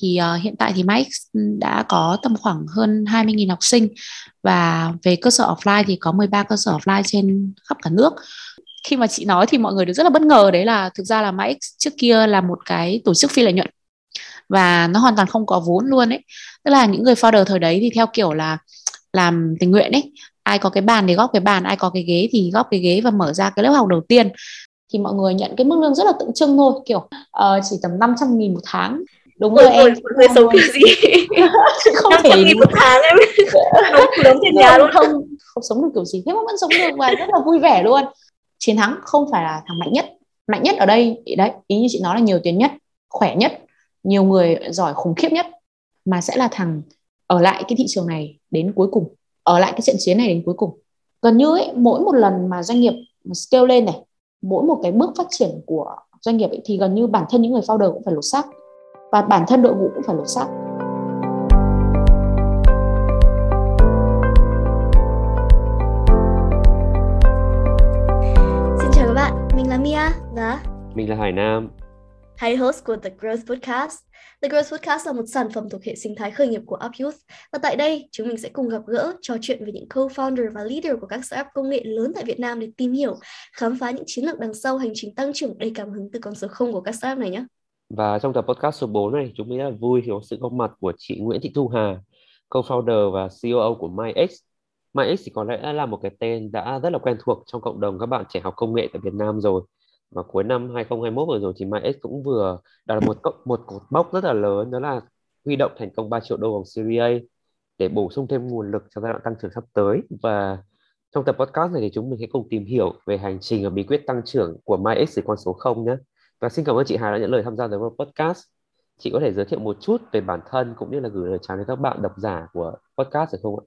thì uh, hiện tại thì Mike đã có tầm khoảng hơn 20.000 học sinh và về cơ sở offline thì có 13 cơ sở offline trên khắp cả nước. Khi mà chị nói thì mọi người được rất là bất ngờ đấy là thực ra là Mike trước kia là một cái tổ chức phi lợi nhuận và nó hoàn toàn không có vốn luôn ấy. Tức là những người founder thời đấy thì theo kiểu là làm tình nguyện ấy ai có cái bàn thì góp cái bàn ai có cái ghế thì góp cái ghế và mở ra cái lớp học đầu tiên. Thì mọi người nhận cái mức lương rất là tượng trưng thôi kiểu uh, chỉ tầm 500 nghìn một tháng đúng rồi em mọi người sống kiểu gì? Không thể nghìn một tháng em không đóng tiền nhà luôn. không không sống được kiểu gì. Thế mà vẫn sống được và rất là vui vẻ luôn. Chiến thắng không phải là thằng mạnh nhất. Mạnh nhất ở đây đấy ý như chị nói là nhiều tiền nhất khỏe nhất nhiều người giỏi khủng khiếp nhất mà sẽ là thằng ở lại cái thị trường này đến cuối cùng ở lại cái trận chiến này đến cuối cùng. Gần như ấy, mỗi một lần mà doanh nghiệp scale lên này mỗi một cái bước phát triển của doanh nghiệp ấy, thì gần như bản thân những người founder cũng phải lột xác và bản thân đội ngũ cũng phải lột xác Xin chào các bạn, mình là Mia và mình là Hải Nam hai host của The Growth Podcast. The Growth Podcast là một sản phẩm thuộc hệ sinh thái khởi nghiệp của Up Youth và tại đây chúng mình sẽ cùng gặp gỡ, trò chuyện với những co-founder và leader của các startup công nghệ lớn tại Việt Nam để tìm hiểu, khám phá những chiến lược đằng sau hành trình tăng trưởng đầy cảm hứng từ con số không của các startup này nhé. Và trong tập podcast số 4 này, chúng mình rất là vui khi có sự góp mặt của chị Nguyễn Thị Thu Hà, co-founder và CEO của MyX. MyX thì có lẽ là một cái tên đã rất là quen thuộc trong cộng đồng các bạn trẻ học công nghệ tại Việt Nam rồi và cuối năm 2021 vừa rồi thì MyX cũng vừa đạt một một cột mốc rất là lớn đó là huy động thành công 3 triệu đô vòng Series A để bổ sung thêm nguồn lực cho giai đoạn tăng trưởng sắp tới và trong tập podcast này thì chúng mình sẽ cùng tìm hiểu về hành trình và bí quyết tăng trưởng của MyX từ con số 0 nhé. Và xin cảm ơn chị Hà đã nhận lời tham gia The Podcast. Chị có thể giới thiệu một chút về bản thân cũng như là gửi lời chào đến các bạn độc giả của podcast được không ạ?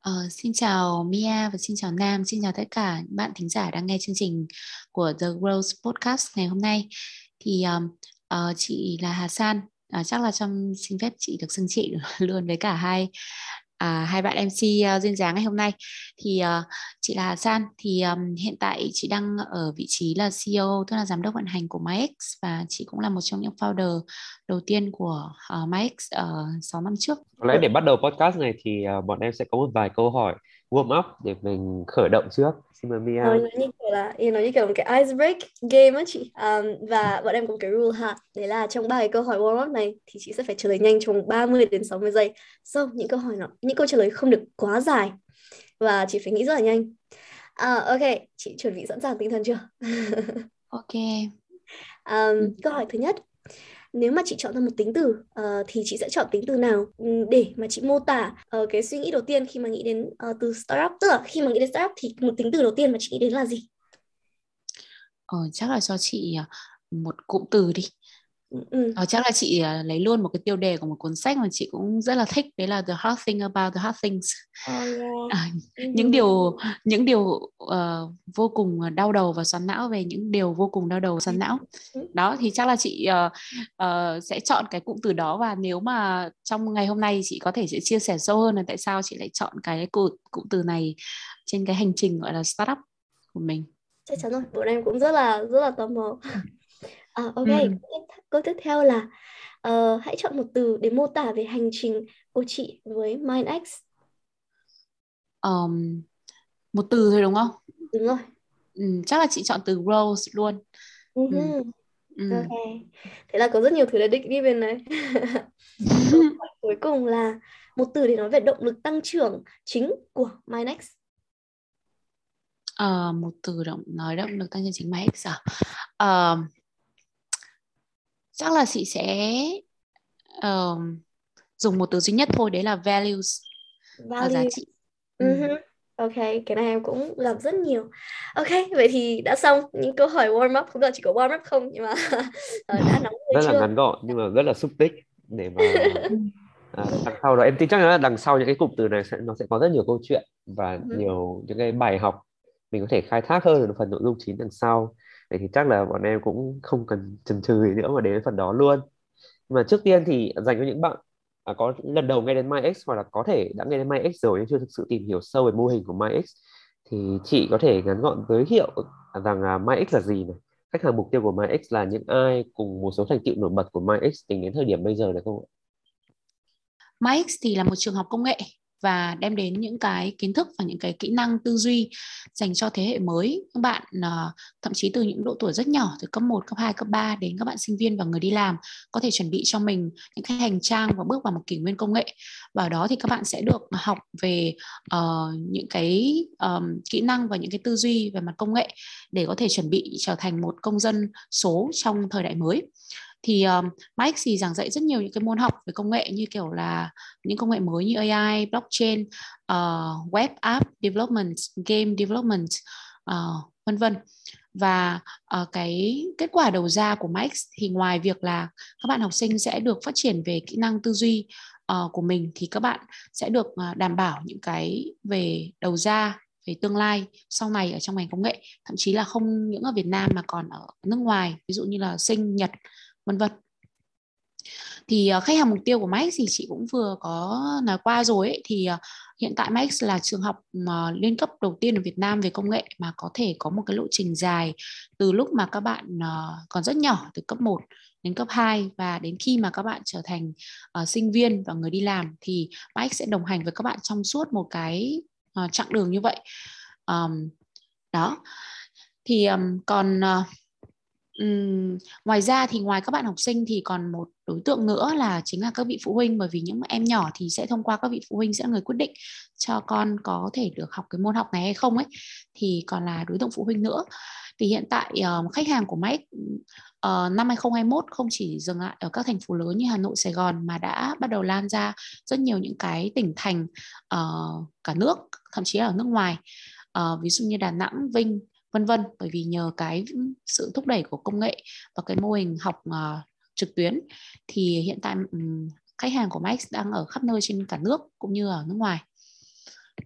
Ờ, xin chào Mia và xin chào Nam, xin chào tất cả những bạn thính giả đang nghe chương trình của The Growth Podcast ngày hôm nay. Thì um, uh, chị là Hà San, uh, chắc là trong xin phép chị được xưng chị luôn với cả hai à, hai bạn MC uh, à, duyên dáng ngày hôm nay thì uh, chị là Hà San thì um, hiện tại chị đang ở vị trí là CEO tức là giám đốc vận hành của MyX và chị cũng là một trong những founder đầu tiên của ờ, uh, MyX ở ờ, uh, 6 năm trước. Có lẽ để bắt đầu podcast này thì uh, bọn em sẽ có một vài câu hỏi warm up để mình khởi động trước. Xin mời Mia. Nó như kiểu là nó như kiểu một cái ice break game á chị. Um, và bọn em có một cái rule ha đấy là trong ba cái câu hỏi warm up này thì chị sẽ phải trả lời nhanh trong 30 đến 60 giây. So những câu hỏi nó những câu trả lời không được quá dài và chị phải nghĩ rất là nhanh. À, ok chị chuẩn bị sẵn sàng tinh thần chưa? Ok um, câu hỏi thứ nhất nếu mà chị chọn ra một tính từ uh, thì chị sẽ chọn tính từ nào ừ, để mà chị mô tả uh, cái suy nghĩ đầu tiên khi mà nghĩ đến uh, từ startup tức là khi mà nghĩ đến startup thì một tính từ đầu tiên mà chị nghĩ đến là gì? Ờ, chắc là cho chị một cụm từ đi Ừ. Ờ, chắc là chị uh, lấy luôn một cái tiêu đề của một cuốn sách mà chị cũng rất là thích đấy là The Hard Thing About the Hard Things. Oh, yeah. à, những điều những điều uh, vô cùng đau đầu và xoắn não về những điều vô cùng đau đầu xoắn não. Đó thì chắc là chị uh, uh, sẽ chọn cái cụm từ đó và nếu mà trong ngày hôm nay chị có thể sẽ chia sẻ sâu hơn là tại sao chị lại chọn cái cụm cụm từ này trên cái hành trình gọi là startup của mình. Chắc chắn rồi bọn em cũng rất là rất là tò mò À, ok, ừ. câu tiếp theo là uh, hãy chọn một từ để mô tả về hành trình của chị với MindX. Um, một từ thôi đúng không? Đúng rồi. Ừ, chắc là chị chọn từ growth luôn. Uh-huh. Ừ. Ừ. Ok. Thế là có rất nhiều thứ để định đi bên này. cuối cùng là một từ để nói về động lực tăng trưởng chính của MindX. Uh, một từ động nói động lực tăng trưởng chính MindX à? Uh, chắc là chị sẽ uh, dùng một từ duy nhất thôi đấy là values Value. giá trị uh-huh. Ok, cái này em cũng gặp rất nhiều. Ok, vậy thì đã xong những câu hỏi warm up, không phải chỉ có warm up không nhưng mà đã nóng rất chưa? là ngắn gọn nhưng mà rất là xúc tích để mà à, đằng sau đó em tin chắc là đằng sau những cái cụm từ này sẽ nó sẽ có rất nhiều câu chuyện và uh-huh. nhiều những cái bài học mình có thể khai thác hơn phần nội dung chính đằng sau vậy thì chắc là bọn em cũng không cần chần chừ gì nữa mà đến phần đó luôn nhưng mà trước tiên thì dành cho những bạn à, có lần đầu nghe đến MyX hoặc là có thể đã nghe đến MyX rồi nhưng chưa thực sự tìm hiểu sâu về mô hình của MyX thì chị có thể ngắn gọn giới thiệu à, rằng là MyX là gì này khách hàng mục tiêu của MyX là những ai cùng một số thành tựu nổi bật của MyX tính đến thời điểm bây giờ được không ạ? MyX thì là một trường học công nghệ và đem đến những cái kiến thức và những cái kỹ năng tư duy dành cho thế hệ mới. Các bạn ờ, thậm chí từ những độ tuổi rất nhỏ từ cấp 1, cấp 2, cấp 3 đến các bạn sinh viên và người đi làm có thể chuẩn bị cho mình những cái hành trang và bước vào một kỷ nguyên công nghệ. Và đó thì các bạn sẽ được học về uh, những cái um, kỹ năng và những cái tư duy về mặt công nghệ để có thể chuẩn bị trở thành một công dân số trong thời đại mới thì ờ, um, Mike thì giảng dạy rất nhiều những cái môn học về công nghệ như kiểu là những công nghệ mới như AI, blockchain, uh, web app development, game development, uh, ờ, vân vân. Và uh, cái kết quả đầu ra của Mike thì ngoài việc là các bạn học sinh sẽ được phát triển về kỹ năng tư duy uh, của mình thì các bạn sẽ được uh, đảm bảo những cái về đầu ra về tương lai sau này ở trong ngành công nghệ. Thậm chí là không những ở Việt Nam mà còn ở nước ngoài ví dụ như là sinh Nhật vân vân. Thì ờ, khách hàng mục tiêu của Max thì chị cũng vừa có nói qua rồi ấy, thì ờ, hiện tại Max là trường học ờ, liên cấp đầu tiên ở Việt Nam về công nghệ mà có thể có một cái lộ trình dài từ lúc mà các bạn còn rất nhỏ từ cấp 1 đến cấp 2 và đến khi mà các bạn trở thành uh, sinh viên và người đi làm thì Max sẽ đồng hành với các bạn trong suốt một cái uh, chặng đường như vậy. Um, đó. Thì um, còn uh, Uhm, ngoài ra thì ngoài các bạn học sinh thì còn một đối tượng nữa là chính là các vị phụ huynh bởi vì những em nhỏ thì sẽ thông qua các vị phụ huynh sẽ là người quyết định cho con có thể được học cái môn học này hay không ấy. Thì còn là đối tượng phụ huynh nữa. Thì hiện tại uh, khách hàng của Mac uh, ờ, năm 2021 không chỉ dừng lại ở các thành phố lớn như Hà Nội, Sài Gòn mà đã bắt đầu lan ra rất nhiều những cái tỉnh thành uh, cả nước thậm chí là ở nước ngoài. Uh, ví dụ như Đà Nẵng, Vinh vân vân. Bởi vì nhờ cái sự thúc đẩy của công nghệ và cái mô hình học uh, trực tuyến thì hiện tại um, khách hàng của Max đang ở khắp nơi trên cả nước cũng như ở nước ngoài.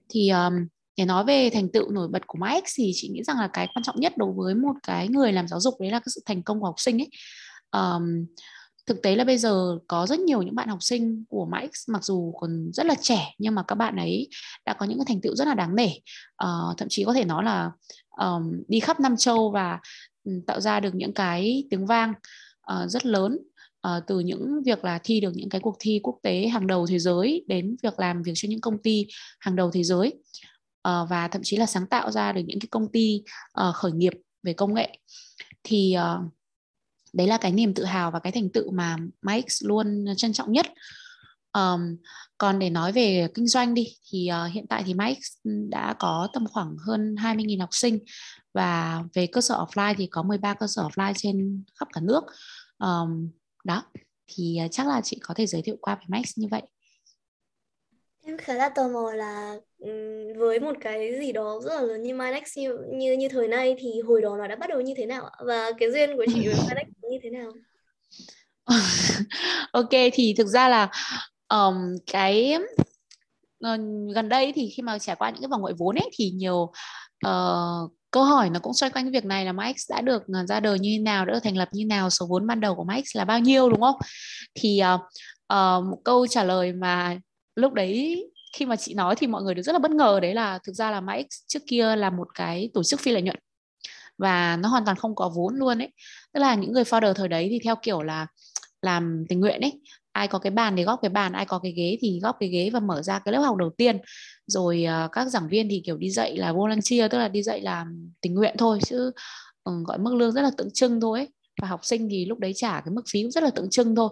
Thì um, để nói về thành tựu nổi bật của Max thì chị nghĩ rằng là cái quan trọng nhất đối với một cái người làm giáo dục đấy là cái sự thành công của học sinh ấy. Um, thực tế là bây giờ có rất nhiều những bạn học sinh của Max mặc dù còn rất là trẻ nhưng mà các bạn ấy đã có những cái thành tựu rất là đáng nể. Uh, thậm chí có thể nói là um, đi khắp năm châu và tạo ra được những cái tiếng vang uh, rất lớn uh, từ những việc là thi được những cái cuộc thi quốc tế hàng đầu thế giới đến việc làm việc cho những công ty hàng đầu thế giới uh, và thậm chí là sáng tạo ra được những cái công ty uh, khởi nghiệp về công nghệ. Thì uh, đấy là cái niềm tự hào và cái thành tựu mà Mike luôn trân trọng nhất um, còn để nói về kinh doanh đi thì uh, hiện tại thì Mike đã có tầm khoảng hơn 20.000 học sinh và về cơ sở offline thì có 13 cơ sở offline trên khắp cả nước um, đó thì uh, chắc là chị có thể giới thiệu qua về Mike như vậy Em khá là tò mò là với một cái gì đó rất là lớn như Minex như như như thời nay thì hồi đó nó đã bắt đầu như thế nào ạ? Và cái duyên của chị với Minex như thế nào? ok thì thực ra là um, cái uh, gần đây thì khi mà trải qua những cái vòng gọi vốn ấy thì nhiều uh, câu hỏi nó cũng xoay quanh cái việc này là Max đã được ờ, ra đời như thế nào, đã được thành lập như nào, số vốn ban đầu của Max là bao nhiêu đúng không? Thì uh, uh, một câu trả lời mà lúc đấy khi mà chị nói thì mọi người đều rất là bất ngờ đấy là thực ra là Max trước kia là một cái tổ chức phi lợi nhuận và nó hoàn toàn không có vốn luôn ấy tức là những người founder thời đấy thì theo kiểu là làm tình nguyện ấy ai có cái bàn thì góp cái bàn ai có cái ghế thì góp cái ghế và mở ra cái lớp học đầu tiên. Rồi uh, các giảng viên thì kiểu đi dạy là volunteer tức là đi dạy làm tình nguyện thôi chứ um, gọi mức lương rất là tượng trưng thôi ấy. và học sinh thì lúc đấy trả cái mức phí cũng rất là tượng trưng thôi.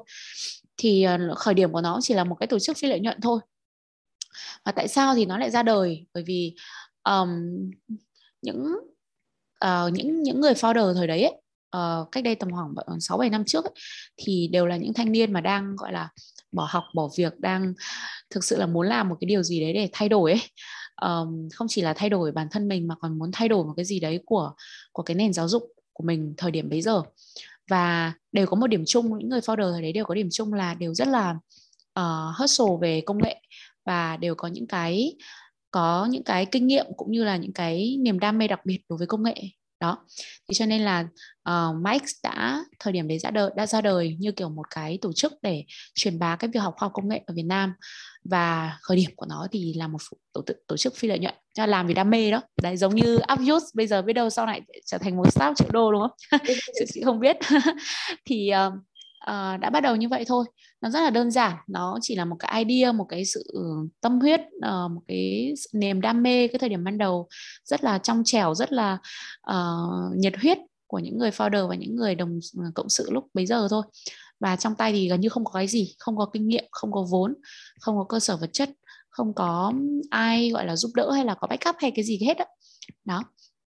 Thì uh, khởi điểm của nó chỉ là một cái tổ chức phi lợi nhuận thôi. Và tại sao thì nó lại ra đời? Bởi vì um, những uh, những những người founder thời đấy ấy, uh, cách đây tầm khoảng 6 7 năm trước ấy, thì đều là những thanh niên mà đang gọi là bỏ học bỏ việc đang thực sự là muốn làm một cái điều gì đấy để thay đổi ấy. Um, không chỉ là thay đổi bản thân mình mà còn muốn thay đổi một cái gì đấy của của cái nền giáo dục của mình thời điểm bấy giờ. Và đều có một điểm chung những người founder thời đấy đều có điểm chung là đều rất là uh, hustle về công nghệ và đều có những cái có những cái kinh nghiệm cũng như là những cái niềm đam mê đặc biệt đối với công nghệ đó. Thì cho nên là uh, Mike đã thời điểm đấy ra đời đã ra đời như kiểu một cái tổ chức để truyền bá cái việc học khoa học công nghệ ở Việt Nam. Và khởi điểm của nó thì là một tổ, tổ chức phi lợi nhuận. Cho làm vì đam mê đó. Đấy giống như Upuse bây giờ biết đâu sau này trở thành một startup triệu đô đúng không? Chị không biết. Thì uh, uh, đã bắt đầu như vậy thôi. Nó rất là đơn giản. Nó chỉ là một cái idea một cái sự ừ, tâm huyết uh, một cái niềm đam mê cái thời điểm ban đầu. Rất là trong trẻo rất là uh, nhiệt huyết của những người founder và những người đồng ừ, cộng sự lúc bấy giờ thôi. Và trong tay thì gần như không có cái gì không có kinh nghiệm không có vốn không có cơ sở vật chất không có ừ, ai gọi là giúp đỡ hay là có backup hay cái gì hết đó, đó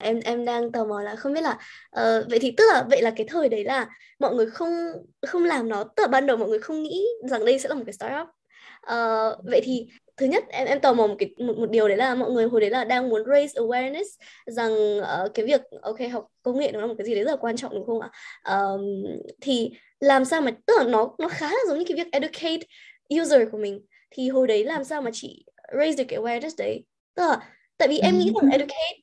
em em đang tò mò là không biết là uh, vậy thì tức là vậy là cái thời đấy là mọi người không không làm nó tức là ban đầu mọi người không nghĩ rằng đây sẽ là một cái startup. Uh, vậy thì thứ nhất em em tò mò một cái một, một điều đấy là mọi người hồi đấy là đang muốn raise awareness rằng uh, cái việc ok học công nghệ nó là một cái gì đấy rất là quan trọng đúng không ạ? Uh, thì làm sao mà tức là nó nó khá là giống như cái việc educate user của mình. Thì hồi đấy làm sao mà chị raise được cái awareness đấy? Tức là tại vì em nghĩ rằng educate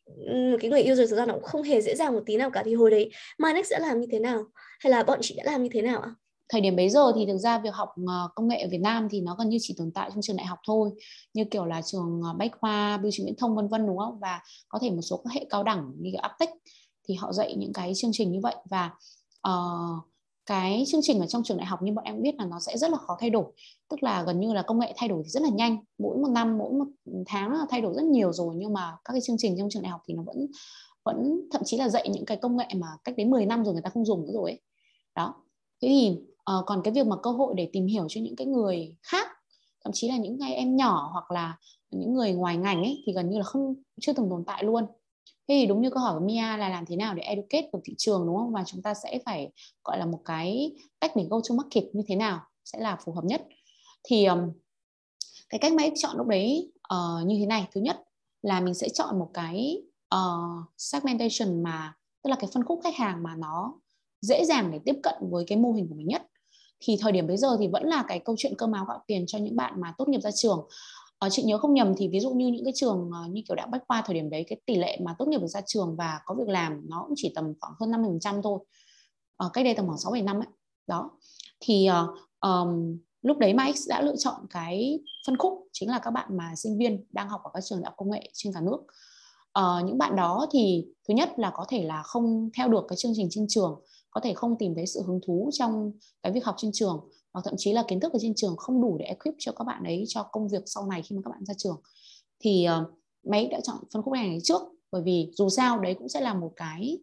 một cái người user thực ra nó cũng không hề dễ dàng một tí nào cả. Thì hồi đấy Minex sẽ làm như thế nào? Hay là bọn chị đã làm như thế nào ạ? Thời điểm bấy giờ thì thực ra việc học ờ, công nghệ ở Việt Nam thì nó gần như chỉ tồn tại trong trường đại học thôi. Như kiểu là trường ờ, Bách khoa, bưu chính viễn thông vân vân đúng không? Và có thể một số các hệ cao đẳng như Aptech thì họ dạy những cái chương trình như vậy. Và uh, cái chương trình ở trong trường đại học như bọn em biết là nó sẽ rất là khó thay đổi. Tức là gần như là công nghệ thay đổi thì rất là nhanh. Mỗi một năm mỗi một tháng là thay đổi rất nhiều rồi nhưng mà các cái chương trình trong trường đại học thì nó vẫn vẫn thậm chí là dạy những cái công nghệ mà cách đến 10 năm rồi người ta không dùng nữa rồi ấy. đó. Thế thì uh, còn cái việc mà cơ hội để tìm hiểu cho những cái người khác thậm chí là những cái em nhỏ hoặc là những người ngoài ngành ấy thì gần như là không chưa từng tồn tại luôn thế thì đúng như câu hỏi của Mia là làm thế nào để educate được thị trường đúng không? Và chúng ta sẽ phải gọi là một cái cách để go to market như thế nào sẽ là phù hợp nhất. Thì um, cái cách mà em chọn lúc đấy uh, như thế này. Thứ nhất là mình sẽ chọn một cái uh, segmentation mà tức là cái phân khúc khách hàng mà nó dễ dàng để tiếp cận với cái mô hình của mình nhất. Thì thời điểm bây giờ thì vẫn là cái câu chuyện cơm áo gạo tiền cho những bạn mà tốt nghiệp ra trường à, chị nhớ không nhầm thì ví dụ như những cái trường uh, như kiểu đại bách khoa thời điểm đấy cái tỷ lệ mà tốt nghiệp ra trường và có việc làm nó cũng chỉ tầm khoảng hơn 50% thôi. Uh, cách đây tầm khoảng 6 7 năm ấy. Đó. Thì uh, um, lúc đấy Max đã lựa chọn cái phân khúc chính là các bạn mà sinh viên đang học ở các trường đại học công nghệ trên cả nước. Uh, những bạn đó thì thứ nhất là có thể là không theo được cái chương trình trên trường có thể không tìm thấy sự hứng thú trong cái việc học trên trường hoặc thậm chí là kiến thức ở trên trường không đủ để equip cho các bạn ấy cho công việc sau này khi mà các bạn ra trường. Thì ờ, uh, máy đã chọn phân khúc này trước bởi vì dù sao đấy cũng sẽ là một cái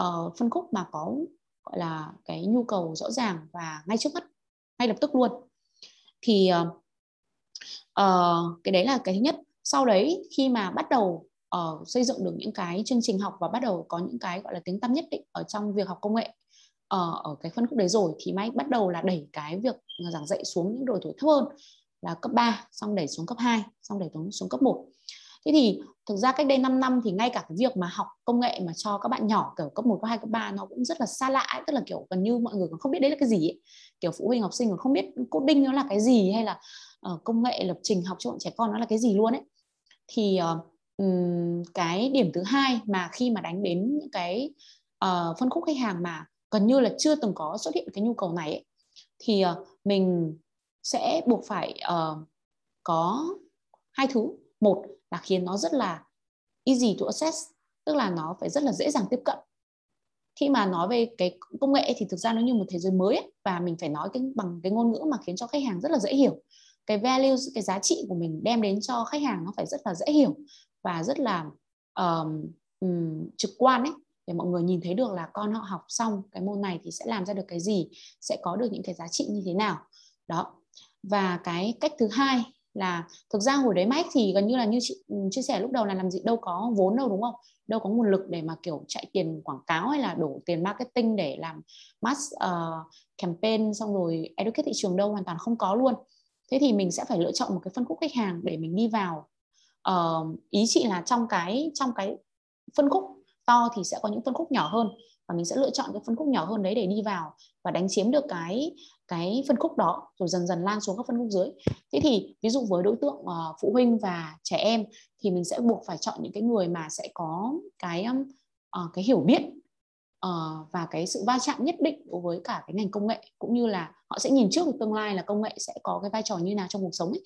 uh, phân khúc mà có gọi là cái nhu cầu rõ ràng và ngay trước mắt ngay lập tức luôn. Thì uh, uh, cái đấy là cái thứ nhất. Sau đấy khi mà bắt đầu uh, xây dựng được những cái chương trình học và bắt đầu có những cái gọi là tiếng tăm nhất định ở trong việc học công nghệ ở, ở cái phân khúc đấy rồi thì Mike bắt đầu là đẩy cái việc giảng dạy xuống những độ tuổi thấp hơn là cấp 3 xong đẩy xuống cấp 2 xong đẩy xuống, xuống cấp 1 Thế thì thực ra cách đây 5 năm thì ngay cả cái việc mà học công nghệ mà cho các bạn nhỏ kiểu cấp 1, cấp 2, cấp 3 nó cũng rất là xa lạ ấy. tức là kiểu gần như mọi người còn không biết đấy là cái gì ấy. Kiểu phụ huynh học sinh còn không biết coding nó là cái gì hay là uh, công nghệ lập trình học cho bọn trẻ con nó là cái gì luôn ấy. Thì uh, um, cái điểm thứ hai mà khi mà đánh đến những cái uh, phân khúc khách hàng mà gần như là chưa từng có xuất hiện cái nhu cầu này ấy, thì uh, mình sẽ buộc phải uh, có hai thứ. Một là khiến nó rất là easy to access tức là nó phải rất là dễ dàng tiếp cận. Khi mà nói về cái công nghệ thì thực ra nó như một thế giới mới ấy, và mình phải nói cái bằng cái ngôn ngữ mà khiến cho khách hàng rất là dễ hiểu. Cái value cái giá trị của mình đem đến cho khách hàng nó phải rất là dễ hiểu và rất là um, um, trực quan ấy để mọi người nhìn thấy được là con họ học xong cái môn này thì sẽ làm ra được cái gì sẽ có được những cái giá trị như thế nào. Đó. Và cái cách thứ hai là thực ra hồi đấy Mike thì gần như là như chị ừ, chia sẻ lúc đầu là làm gì đâu có vốn đâu đúng không? Đâu có nguồn lực để mà kiểu chạy tiền quảng cáo hay là đổ tiền marketing để làm mass uh, campaign xong rồi educate thị trường đâu hoàn toàn không có luôn. Thế thì mình sẽ phải lựa chọn một cái phân khúc khách hàng để mình đi vào. Uh, ý chị là trong cái trong cái phân khúc to thì sẽ có những phân khúc nhỏ hơn và mình sẽ lựa chọn cái phân khúc nhỏ hơn đấy để đi vào và đánh chiếm được cái cái phân khúc đó rồi dần dần lan xuống các phân khúc dưới thế thì ví dụ với đối tượng uh, phụ huynh và trẻ em thì mình sẽ buộc phải chọn những cái người mà sẽ có cái uh, cái hiểu biết uh, và cái sự va chạm nhất định đối với cả cái ngành công nghệ cũng như là họ sẽ nhìn trước được tương lai là công nghệ sẽ có cái vai trò như nào trong cuộc sống ấy.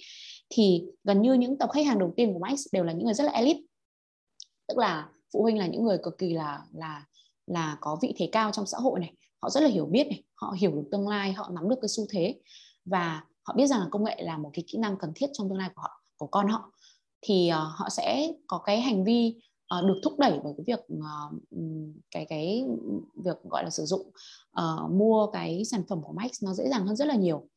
thì gần như những tập khách hàng đầu tiên của Max đều là những người rất là elite tức là phụ huynh là những người cực kỳ là là là có vị thế cao trong xã hội này họ rất là hiểu biết này họ hiểu được tương lai họ nắm được cái xu thế và họ biết rằng là công nghệ là một cái kỹ năng cần thiết trong tương lai của họ của con họ. Thì uh, họ sẽ có cái hành vi uh, được thúc đẩy bởi cái việc uh, cái cái việc gọi là sử dụng uh, mua cái sản phẩm của Max nó dễ dàng hơn rất là nhiều.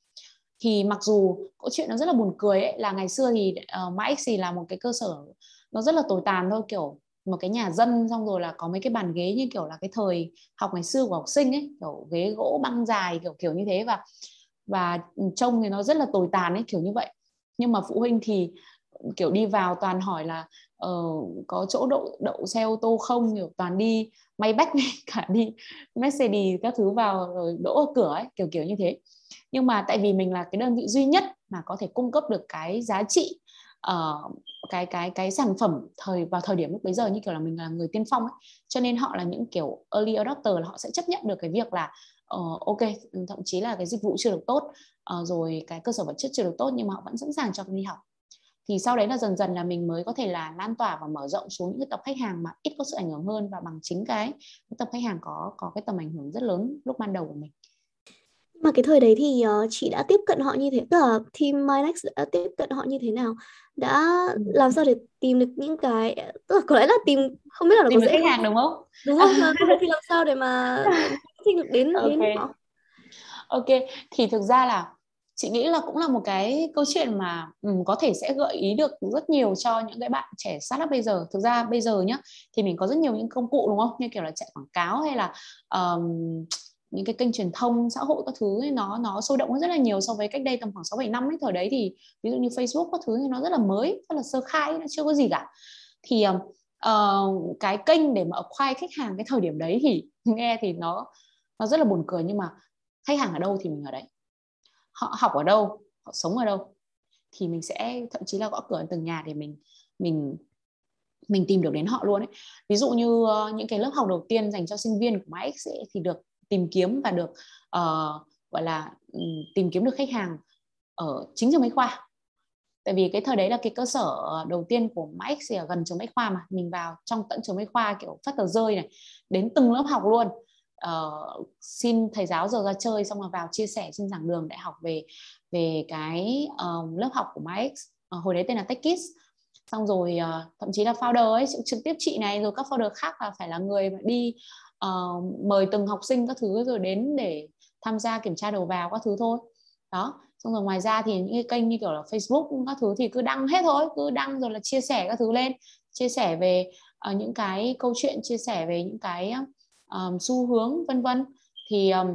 Thì mặc dù câu chuyện nó rất là buồn cười ấy là ngày xưa thì uh, Max thì là một cái cơ sở nó rất là tồi tàn thôi kiểu một cái nhà dân xong rồi là có mấy cái bàn ghế như kiểu là cái thời học ngày xưa của học sinh ấy kiểu ghế gỗ băng dài kiểu kiểu như thế. Và và trông thì nó rất là tồi tàn ấy kiểu như vậy. Nhưng mà phụ huynh thì kiểu đi vào toàn hỏi là uh, có chỗ đậu đậu xe ô tô không? Kiểu toàn đi may bách cả đi Mercedes các thứ vào rồi đỗ ở cửa ấy kiểu kiểu như thế. Nhưng mà tại vì mình là cái đơn vị duy nhất mà có thể cung cấp được cái giá trị uh, cái cái cái sản phẩm thời vào thời điểm lúc bấy giờ như kiểu là mình là người tiên phong ấy. Cho nên họ là những kiểu early adopter là họ sẽ chấp nhận được cái việc là uh, ok thậm chí là cái dịch vụ chưa được tốt uh, rồi cái cơ sở vật chất chưa được tốt nhưng mà họ vẫn sẵn sàng cho con đi học. Thì sau đấy là dần dần là mình mới có thể là lan tỏa và mở rộng xuống những cái tập khách hàng mà ít có sự ảnh hưởng hơn và bằng chính cái, cái tập khách hàng có có cái tầm ảnh hưởng rất lớn lúc ban đầu của mình mà cái thời đấy thì uh, chị đã tiếp cận họ như thế tức là team Minex đã tiếp cận họ như thế nào? Đã ừ. làm sao để tìm được những cái tức là có lẽ là tìm không biết là nó tìm có dễ khách hàng đúng không? đúng không thì làm sao để mà thích được đến okay. đến họ. Ok thì thực ra là chị nghĩ là cũng là một cái câu chuyện mà um, có thể sẽ gợi ý được rất nhiều cho những cái bạn trẻ startup bây giờ. Thực ra bây giờ nhá thì mình có rất nhiều những công cụ đúng không? Như kiểu là chạy quảng cáo hay là um, những cái kênh truyền thông xã hội các thứ ấy, nó nó sôi động hơn rất là nhiều so với cách đây tầm khoảng 6 7 năm ấy thời đấy thì ví dụ như Facebook các thứ thì nó rất là mới, rất là sơ khai, nó chưa có gì cả. Thì uh, cái kênh để mà acquire khách hàng cái thời điểm đấy thì nghe thì nó nó rất là buồn cười nhưng mà khách hàng ở đâu thì mình ở đấy. Họ học ở đâu, họ sống ở đâu thì mình sẽ thậm chí là gõ cửa từng nhà để mình mình mình tìm được đến họ luôn ấy. Ví dụ như uh, những cái lớp học đầu tiên dành cho sinh viên của MyX ấy, thì được tìm kiếm và được uh, gọi là um, tìm kiếm được khách hàng ở chính trường bách khoa. Tại vì cái thời đấy là cái cơ sở đầu tiên của Max ở gần trường bách khoa mà. Mình vào trong tận trường bách khoa kiểu phát tờ rơi này đến từng lớp học luôn. Uh, xin thầy giáo giờ ra chơi xong rồi vào chia sẻ trên giảng đường đại học về về cái uh, lớp học của Max uh, hồi đấy tên là TechKids xong rồi uh, thậm chí là founder ấy trực tiếp chị này rồi các founder khác là phải là người mà đi uh, mời từng học sinh các thứ rồi đến để tham gia kiểm tra đầu vào các thứ thôi. Đó xong rồi ngoài ra thì những cái kênh như kiểu là Facebook các thứ thì cứ đăng hết thôi cứ đăng rồi là chia sẻ các thứ lên. Chia sẻ về uh, những cái câu chuyện chia sẻ về những cái um, xu hướng vân vân. Thì um,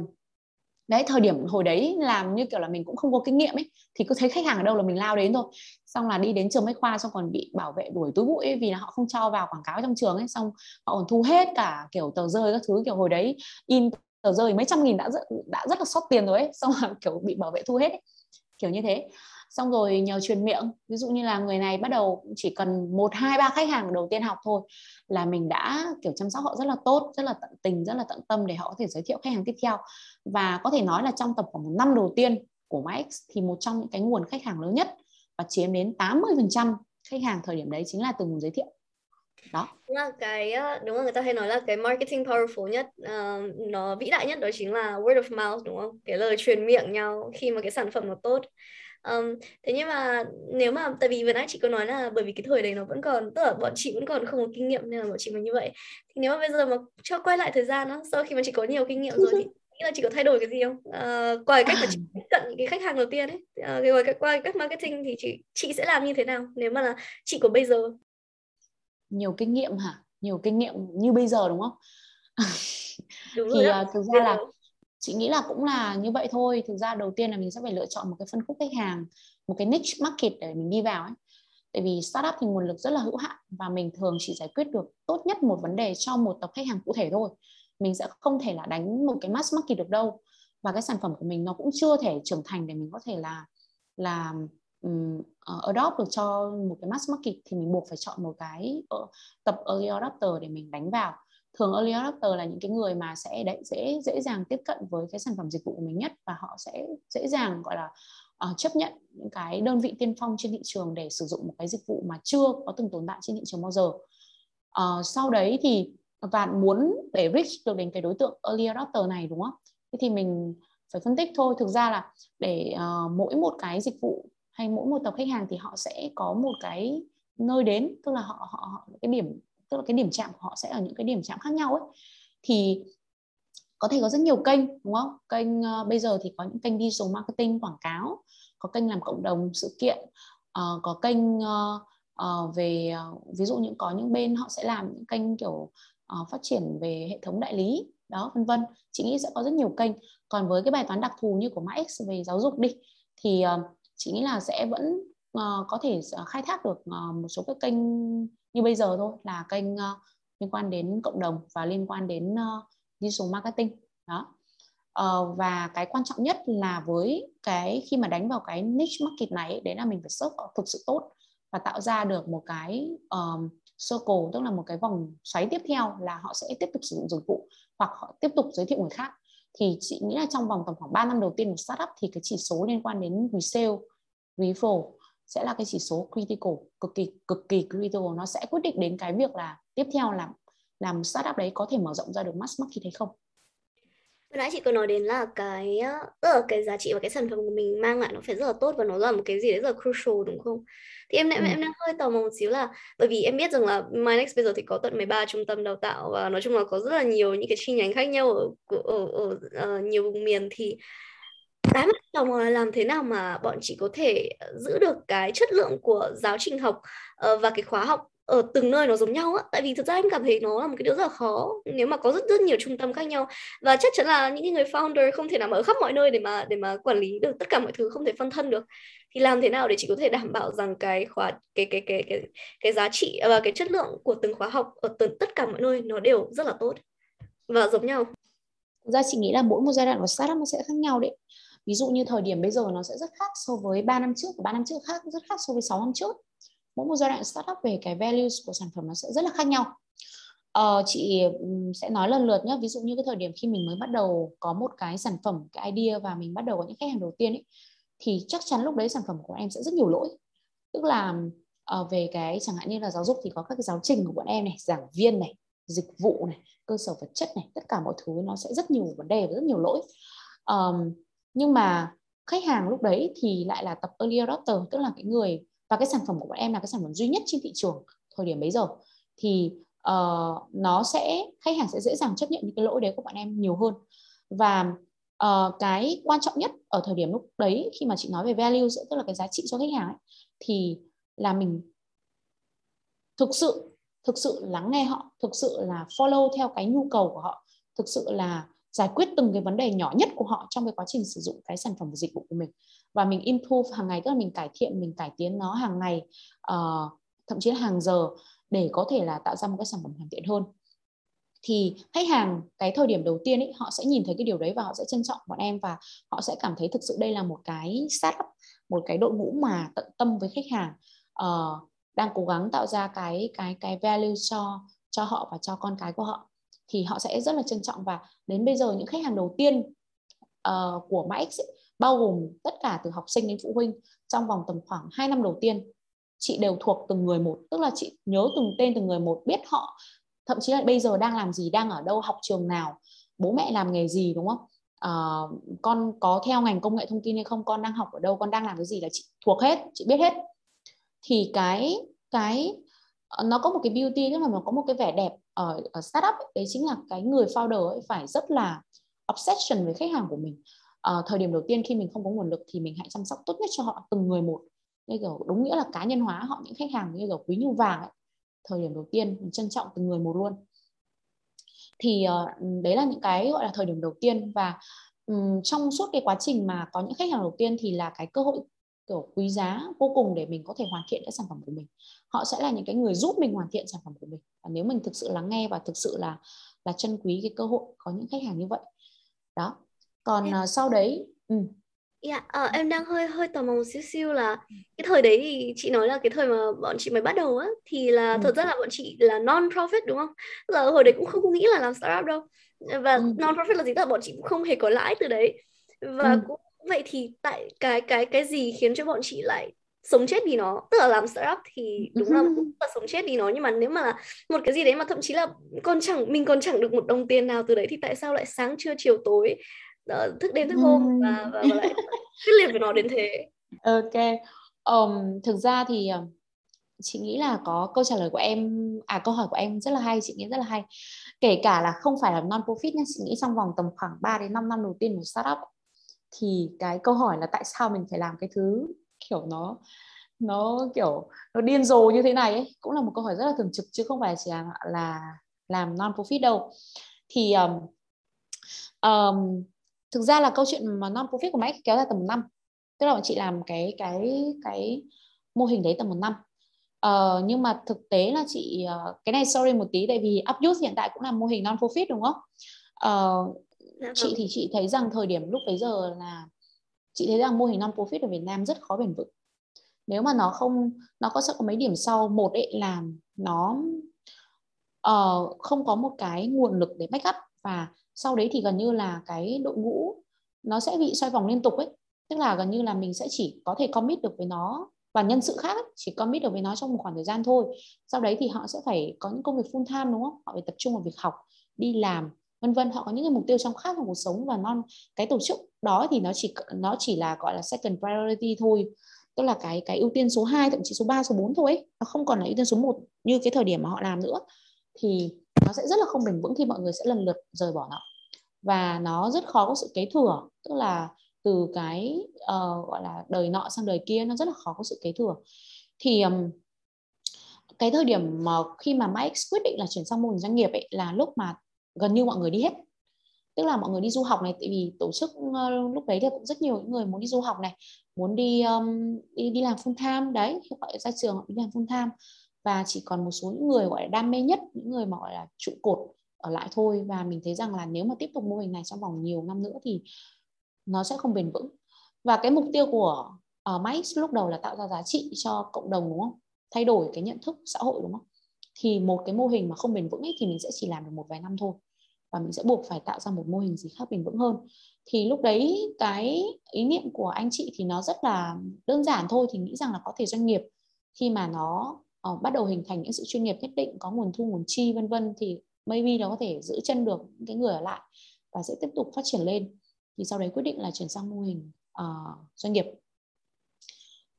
đấy thời điểm hồi đấy làm như kiểu là mình cũng không có kinh nghiệm ấy thì cứ thấy khách hàng ở đâu là mình lao đến thôi. Xong là đi đến trường bách khoa xong còn bị bảo vệ đuổi túi bụi ấy, vì là họ không cho vào quảng cáo trong trường ấy. Xong họ còn thu hết cả kiểu tờ rơi các thứ kiểu hồi đấy in tờ rơi mấy trăm nghìn đã rất, đã rất là sót tiền rồi ấy. Xong là kiểu bị bảo vệ thu hết ấy. kiểu như thế xong rồi nhờ truyền miệng ví dụ như là người này bắt đầu chỉ cần một hai ba khách hàng đầu tiên học thôi là mình đã kiểu chăm sóc họ rất là tốt rất là tận tình rất là tận tâm để họ có thể giới thiệu khách hàng tiếp theo. Và có thể nói là trong tập khoảng một năm đầu tiên của Max thì một trong những cái nguồn khách hàng lớn nhất và chiếm đến 80% khách hàng thời điểm đấy chính là từ nguồn giới thiệu. Đó. Đúng là cái ờ, đúng là người ta hay nói là cái marketing powerful nhất uh, nó vĩ đại nhất đó chính là word of mouth đúng không? Cái lời truyền miệng nhau khi mà cái sản phẩm nó tốt um, thế nhưng mà nếu mà tại vì vừa nãy chị có nói là bởi vì cái thời đấy nó vẫn còn tức là bọn chị vẫn còn không có kinh nghiệm nên là bọn chị mới như vậy. Thì nếu mà bây giờ mà cho quay lại thời gian đó sau khi mà chị có nhiều kinh nghiệm rồi thì nghĩ là chị có thay đổi cái gì không? Uh, ngoài cách mà chị tiếp cận cái khách hàng đầu tiên ấy uh, ngoài cách qua cách marketing thì chị chị sẽ làm như thế nào nếu mà là chị của bây giờ? Nhiều kinh nghiệm hả? Nhiều kinh nghiệm như bây giờ đúng không? Đúng thì uh, thực ra là chị nghĩ là cũng là như vậy thôi. Thực ra đầu tiên là mình sẽ phải lựa chọn một cái phân khúc khách hàng một cái niche market để mình đi vào ấy. Tại vì startup thì nguồn lực rất là hữu hạn và mình thường chỉ giải quyết được tốt nhất một vấn đề cho một tập khách hàng cụ thể thôi. Mình sẽ không thể là đánh một cái mass market được đâu. Và cái sản phẩm của mình nó cũng chưa thể trưởng thành để mình có thể là là um, adopt được cho một cái mass market thì mình buộc phải chọn một cái uh, tập early adopter để mình đánh vào thường early adopter là những cái người mà sẽ đấy dễ dễ dàng tiếp cận với cái sản phẩm dịch vụ của mình nhất và họ sẽ dễ dàng gọi là uh, chấp nhận những cái đơn vị tiên phong trên thị trường để sử dụng một cái dịch vụ mà chưa có từng tồn tại trên thị trường bao giờ. Uh, sau đấy thì bạn muốn để reach được đến cái đối tượng early adopter này đúng không? Thế thì mình phải phân tích thôi. Thực ra là để uh, mỗi một cái dịch vụ hay mỗi một tập khách hàng thì họ sẽ có một cái nơi đến tức là họ họ, họ cái điểm tức là cái điểm chạm của họ sẽ ở những cái điểm chạm khác nhau ấy. Thì có thể có rất nhiều kênh đúng không? Kênh uh, bây giờ thì có những kênh digital marketing quảng cáo có kênh làm cộng đồng sự kiện uh, có kênh uh, uh, về uh, ví dụ những có những bên họ sẽ làm những kênh kiểu uh, phát triển về hệ thống đại lý đó vân vân. Chị nghĩ sẽ có rất nhiều kênh. Còn với cái bài toán đặc thù như của Max về giáo dục đi thì uh, chị nghĩ là sẽ vẫn uh, có thể khai thác được uh, một số các kênh như bây giờ thôi là kênh uh, liên quan đến cộng đồng và liên quan đến uh, digital marketing. Đó. Uh, và cái quan trọng nhất là với cái khi mà đánh vào cái niche market này đấy là mình phải search thực sự tốt và tạo ra được một cái um, circle tức là một cái vòng xoáy tiếp theo là họ sẽ tiếp tục sử dụng dịch vụ hoặc họ tiếp tục giới thiệu người khác. Thì chị nghĩ là trong vòng tầm khoảng 3 năm đầu tiên của startup thì cái chỉ số liên quan đến resale, referral sẽ là cái chỉ số critical cực kỳ cực kỳ critical nó sẽ quyết định đến cái việc là tiếp theo là làm startup đấy có thể mở rộng ra được mass market hay không Vừa nãy chị có nói đến là cái tức là cái giá trị và cái sản phẩm của mình mang lại nó phải rất là tốt và nó là một cái gì đấy rất là crucial đúng không? Thì em ừ. em đang hơi tò mò một xíu là bởi vì em biết rằng là MyNext bây giờ thì có tận 13 trung tâm đào tạo và nói chung là có rất là nhiều những cái chi nhánh khác nhau ở ở, ở, ở nhiều vùng miền thì cái mà tò mò là làm thế nào mà bọn chị có thể ờ, giữ được cái chất lượng của giáo trình học ờ, và cái khóa học ở từng nơi nó giống nhau á. Tại vì thực ra em cảm thấy nó là một cái điều rất là khó, nếu mà có rất rất nhiều trung tâm khác nhau. Và chắc chắn là những người founder không thể nào mà ở khắp mọi nơi để mà để mà quản lý được tất cả mọi thứ, không thể phân thân được. Thì làm thế nào để chị có thể đảm bảo rằng cái khóa, cái cái cái cái cái giá trị à, và cái chất lượng của từng khóa học ở từng tất cả mọi nơi nó đều rất là tốt và giống nhau? Thực ra chị nghĩ là mỗi một giai đoạn của startup nó sẽ khác nhau đấy ví dụ như thời điểm bây giờ nó sẽ rất khác so với 3 năm trước và 3 năm trước khác rất khác so với 6 năm trước. Mỗi một giai đoạn startup về cái values của sản phẩm nó sẽ rất là khác nhau. Uh, chị sẽ nói lần lượt nhé ví dụ như cái thời điểm khi mình mới bắt đầu có một cái sản phẩm cái idea và mình bắt đầu có những khách hàng đầu tiên ấy thì chắc chắn lúc đấy sản phẩm của em sẽ rất nhiều lỗi. Tức là uh, về cái chẳng hạn như là giáo dục thì có các cái giáo trình của bọn em này giảng viên này dịch vụ này cơ sở vật chất này tất cả mọi thứ nó sẽ rất nhiều vấn đề và rất nhiều lỗi. Um, nhưng mà khách hàng lúc đấy thì lại là tập early adopter tức là cái người và cái sản phẩm của bọn em là cái sản phẩm duy nhất trên thị trường thời điểm bấy giờ. Thì uh, nó sẽ khách hàng sẽ dễ dàng chấp nhận những cái lỗi đấy của bọn em nhiều hơn. Và uh, cái quan trọng nhất ở thời điểm lúc đấy khi mà chị nói về value tức là cái giá trị cho khách hàng ấy, thì là mình thực sự thực sự lắng nghe họ thực sự là follow theo cái nhu cầu của họ thực sự là giải quyết từng cái vấn đề nhỏ nhất của họ trong cái quá trình sử dụng cái sản phẩm và dịch vụ của mình. Và mình improve hàng ngày tức là mình cải thiện mình cải tiến nó hàng ngày uh, thậm chí là hàng giờ để có thể là tạo ra một cái sản phẩm hoàn thiện hơn. Thì khách hàng cái thời điểm đầu tiên ấy họ sẽ nhìn thấy cái điều đấy và họ sẽ trân trọng bọn em và họ sẽ cảm thấy thực sự đây là một cái startup một cái đội ngũ mà tận tâm với khách hàng uh, đang cố gắng tạo ra cái cái cái value cho cho họ và cho con cái của họ thì họ sẽ rất là trân trọng. Và đến bây giờ những khách hàng đầu tiên uh, của Max bao gồm tất cả từ học sinh đến phụ huynh trong vòng tầm khoảng 2 năm đầu tiên chị đều thuộc từng người một. Tức là chị nhớ từng tên từng người một biết họ thậm chí là bây giờ đang làm gì đang ở đâu học trường nào bố mẹ làm nghề gì đúng không? À, con có theo ngành công nghệ thông tin hay không con đang học ở đâu con đang làm cái gì là chị thuộc hết chị biết hết. Thì cái cái nó có một cái beauty tức là nó có một cái vẻ đẹp ở, ở startup ấy, đấy chính là cái người founder ấy phải rất là obsession với khách hàng của mình. À, thời điểm đầu tiên khi mình không có nguồn lực thì mình hãy chăm sóc tốt nhất cho họ từng người một. Như kiểu đúng nghĩa là cá nhân hóa họ những khách hàng như kiểu quý như vàng ấy. thời điểm đầu tiên mình trân trọng từng người một luôn. Thì uh, đấy là những cái gọi là thời điểm đầu tiên và um, trong suốt cái quá trình mà có những khách hàng đầu tiên thì là cái cơ hội kiểu quý giá vô cùng để mình có thể hoàn thiện cái sản phẩm của mình họ sẽ là những cái người giúp mình hoàn thiện sản phẩm của mình và nếu mình thực sự lắng nghe và thực sự là là trân quý cái cơ hội có những khách hàng như vậy đó còn uh, sau đấy ừ. Dạ, yeah, uh, em đang hơi hơi tò mò một xíu xíu là cái thời đấy thì chị nói là cái thời mà bọn chị mới bắt đầu á thì là ừ. thật ra là bọn chị là non-profit đúng không? Là hồi đấy cũng không nghĩ là làm startup đâu. Và ừ. non-profit là gì? Tức là bọn chị cũng không hề có lãi từ đấy. Và ừ. cũng vậy thì tại cái cái cái gì khiến cho bọn chị lại sống chết vì nó? Tức là làm startup thì đúng là cũng là sống chết vì nó nhưng mà nếu mà là một cái gì đấy mà thậm chí là con chẳng mình còn chẳng được một đồng tiền nào từ đấy thì tại sao lại sáng trưa chiều tối uh, thức đêm thức hôm và, và, và lại quyết liệt với nó đến thế? Ok. Um, thực ra thì chị nghĩ là có câu trả lời của em à câu hỏi của em rất là hay chị nghĩ rất là hay. Kể cả là không phải là non profit nha chị nghĩ trong vòng tầm khoảng 3 đến 5 năm đầu tiên của startup thì cái câu hỏi là tại sao mình phải làm cái thứ kiểu nó nó kiểu nó điên rồ như thế này ấy cũng là một câu hỏi rất là thường trực chứ không phải chỉ là, là làm non profit đâu. Thì um, um, thực ra là câu chuyện mà non profit của máy kéo dài tầm một năm. Tức là bọn chị làm cái cái cái mô hình đấy tầm một năm. Uh, nhưng mà thực tế là chị uh, cái này sorry một tí tại vì Upuse hiện tại cũng là mô hình non profit đúng không? Uh, chị thì chị thấy rằng thời điểm lúc bấy giờ là chị thấy rằng mô hình non profit ở Việt Nam rất khó bền vững. Nếu mà nó không nó có sẽ có mấy điểm sau. Một ấy là nó uh, không có một cái nguồn lực để backup và sau đấy thì gần như là cái đội ngũ nó sẽ bị xoay vòng liên tục ấy. Tức là gần như là mình sẽ chỉ có thể commit được với nó và nhân sự khác ấy, chỉ commit được với nó trong một khoảng thời gian thôi. Sau đấy thì họ sẽ phải có những công việc full time đúng không? Họ phải tập trung vào việc học đi làm vân vân. Họ có những cái mục tiêu trong khác trong cuộc sống và non cái tổ chức đó thì nó chỉ nó chỉ là gọi là second priority thôi. Tức là cái cái ưu tiên số 2 thậm chí số 3 số 4 thôi ấy. nó không còn là ưu tiên số 1 như cái thời điểm mà họ làm nữa. Thì nó sẽ rất là không bền vững khi mọi người sẽ lần lượt rời bỏ nó. Và nó rất khó có sự kế thừa. Tức là từ cái uh, gọi là đời nọ sang đời kia nó rất là khó có sự kế thừa. Thì um, cái thời điểm mà khi mà Mike quyết định là chuyển sang mô hình doanh nghiệp ấy là lúc mà gần như mọi người đi hết. Tức là mọi người đi du học này tại vì tổ chức uh, lúc đấy thì cũng rất nhiều những người muốn đi du học này muốn đi um, đi đi làm full time. Đấy gọi ra trường đi làm full time. Và chỉ còn một số những người gọi là đam mê nhất những người mà gọi là trụ cột ở lại thôi. Và mình thấy rằng là nếu mà tiếp tục mô hình này trong vòng nhiều năm nữa thì nó sẽ không bền vững. Và cái mục tiêu của uh, Max lúc đầu là tạo ra giá trị cho cộng đồng đúng không? Thay đổi cái nhận thức xã hội đúng không? Thì một cái mô hình mà không bền vững ấy thì mình sẽ chỉ làm được một vài năm thôi. Và mình sẽ buộc phải tạo ra một mô hình gì khác bền vững hơn. Thì lúc đấy cái ý niệm của anh chị thì nó rất là đơn giản thôi thì nghĩ rằng là có thể doanh nghiệp khi mà nó uh, bắt đầu hình thành những sự chuyên nghiệp nhất định có nguồn thu nguồn chi vân vân thì maybe nó có thể giữ chân được những cái người ở lại và sẽ tiếp tục phát triển lên. Thì sau đấy quyết định là chuyển sang mô hình uh, doanh nghiệp.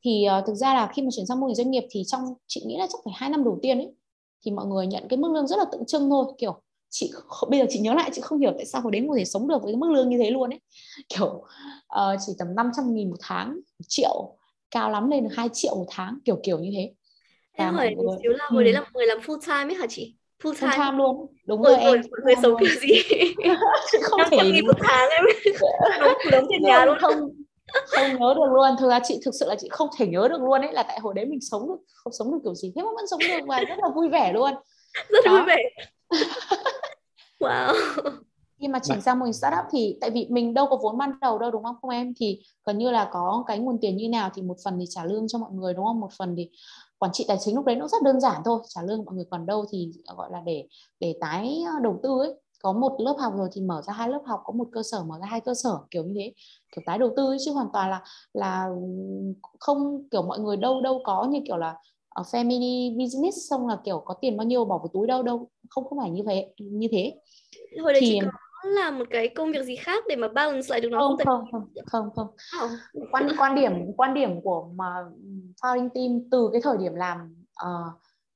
Thì uh, thực ra là khi mà chuyển sang mô hình doanh nghiệp thì trong chị nghĩ là chắc phải hai năm đầu tiên ấy thì mọi người nhận cái mức lương rất là tượng trưng thôi. Kiểu chị bây giờ chị nhớ lại chị không hiểu tại sao hồi đến có thể sống được với cái mức lương như thế luôn ấy. Kiểu uh, chỉ tầm 500 nghìn một tháng một triệu cao lắm lên được 2 triệu một tháng kiểu kiểu như thế. Em hỏi một xíu là hồi ừ. đấy là người làm full time ấy hả chị? Full time, full time. luôn. Đúng rồi, rồi em người sống kiểu gì? Không thể một tháng em. Đóng đóng tiền nhà luôn. không không nhớ được luôn. Thực ra chị thực sự là chị không thể nhớ được luôn ấy là tại hồi đấy mình sống được không sống được kiểu gì. Thế mà vẫn sống được và rất là vui vẻ luôn. Rất Đó. vui vẻ. Wow. Khi mà chuyển sang mô hình startup thì tại vì mình đâu có vốn ban đầu đâu đúng không không em? Thì gần như là có cái nguồn tiền như nào thì một phần thì trả lương cho mọi người đúng không? Một phần thì quản trị tài chính lúc đấy nó rất đơn giản thôi. Trả lương mọi người còn đâu thì gọi là để để tái đầu tư ấy. Có một lớp học rồi thì mở ra hai lớp học có một cơ sở mở ra hai cơ sở kiểu như thế kiểu tái đầu tư ấy, chứ hoàn toàn là là không kiểu mọi người đâu đâu có như kiểu là ở family business xong là kiểu có tiền bao nhiêu bỏ vào túi đâu đâu không không phải như thế như thế. Hồi đấy thì... chị có làm một cái công việc gì khác để mà balance lại được nó không không không không không, không. quan quan điểm quan điểm của mà founding team từ cái thời điểm làm uh,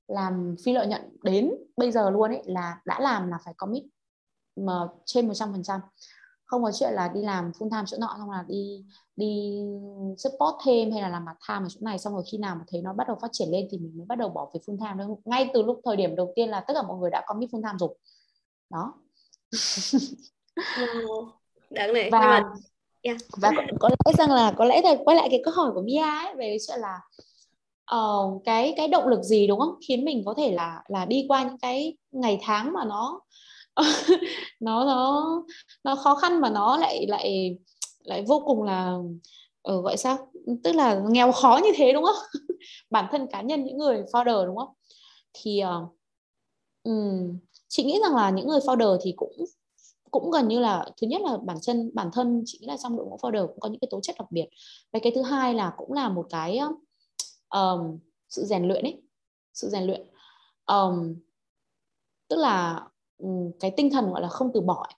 làm phi lợi nhuận đến bây giờ luôn ấy là đã làm là phải commit mà trên 100% không có chuyện là đi làm full time chỗ nọ xong là đi đi support thêm hay là làm part time ở chỗ này. Xong rồi khi nào mà thấy nó bắt đầu phát triển lên thì mình mới bắt đầu bỏ về full time đâu ngay từ lúc thời điểm đầu tiên là tất cả mọi người đã commit full time rồi. Đó. Đáng lẽ và mà... yeah. và có, có lẽ rằng là có lẽ là quay lại cái câu hỏi của Mia ấy về chuyện là uh, cái cái động lực gì đúng không? Khiến mình có thể là là đi qua những cái ngày tháng mà nó nó nó nó khó khăn mà nó lại lại lại vô cùng là ờ, gọi sao? Tức là nghèo khó như thế đúng không? Bản thân cá nhân những người founder đúng không? Thì uh, um, chị nghĩ rằng là những người founder thì cũng cũng gần như là thứ nhất là bản chân bản thân chị nghĩ là trong đội ngũ founder cũng có những cái tố chất đặc biệt. Và cái thứ hai là cũng là một cái um, sự rèn luyện ấy sự rèn luyện. Um, tức là Ừ, cái tinh thần, gọi là, không từ bỏ ấy.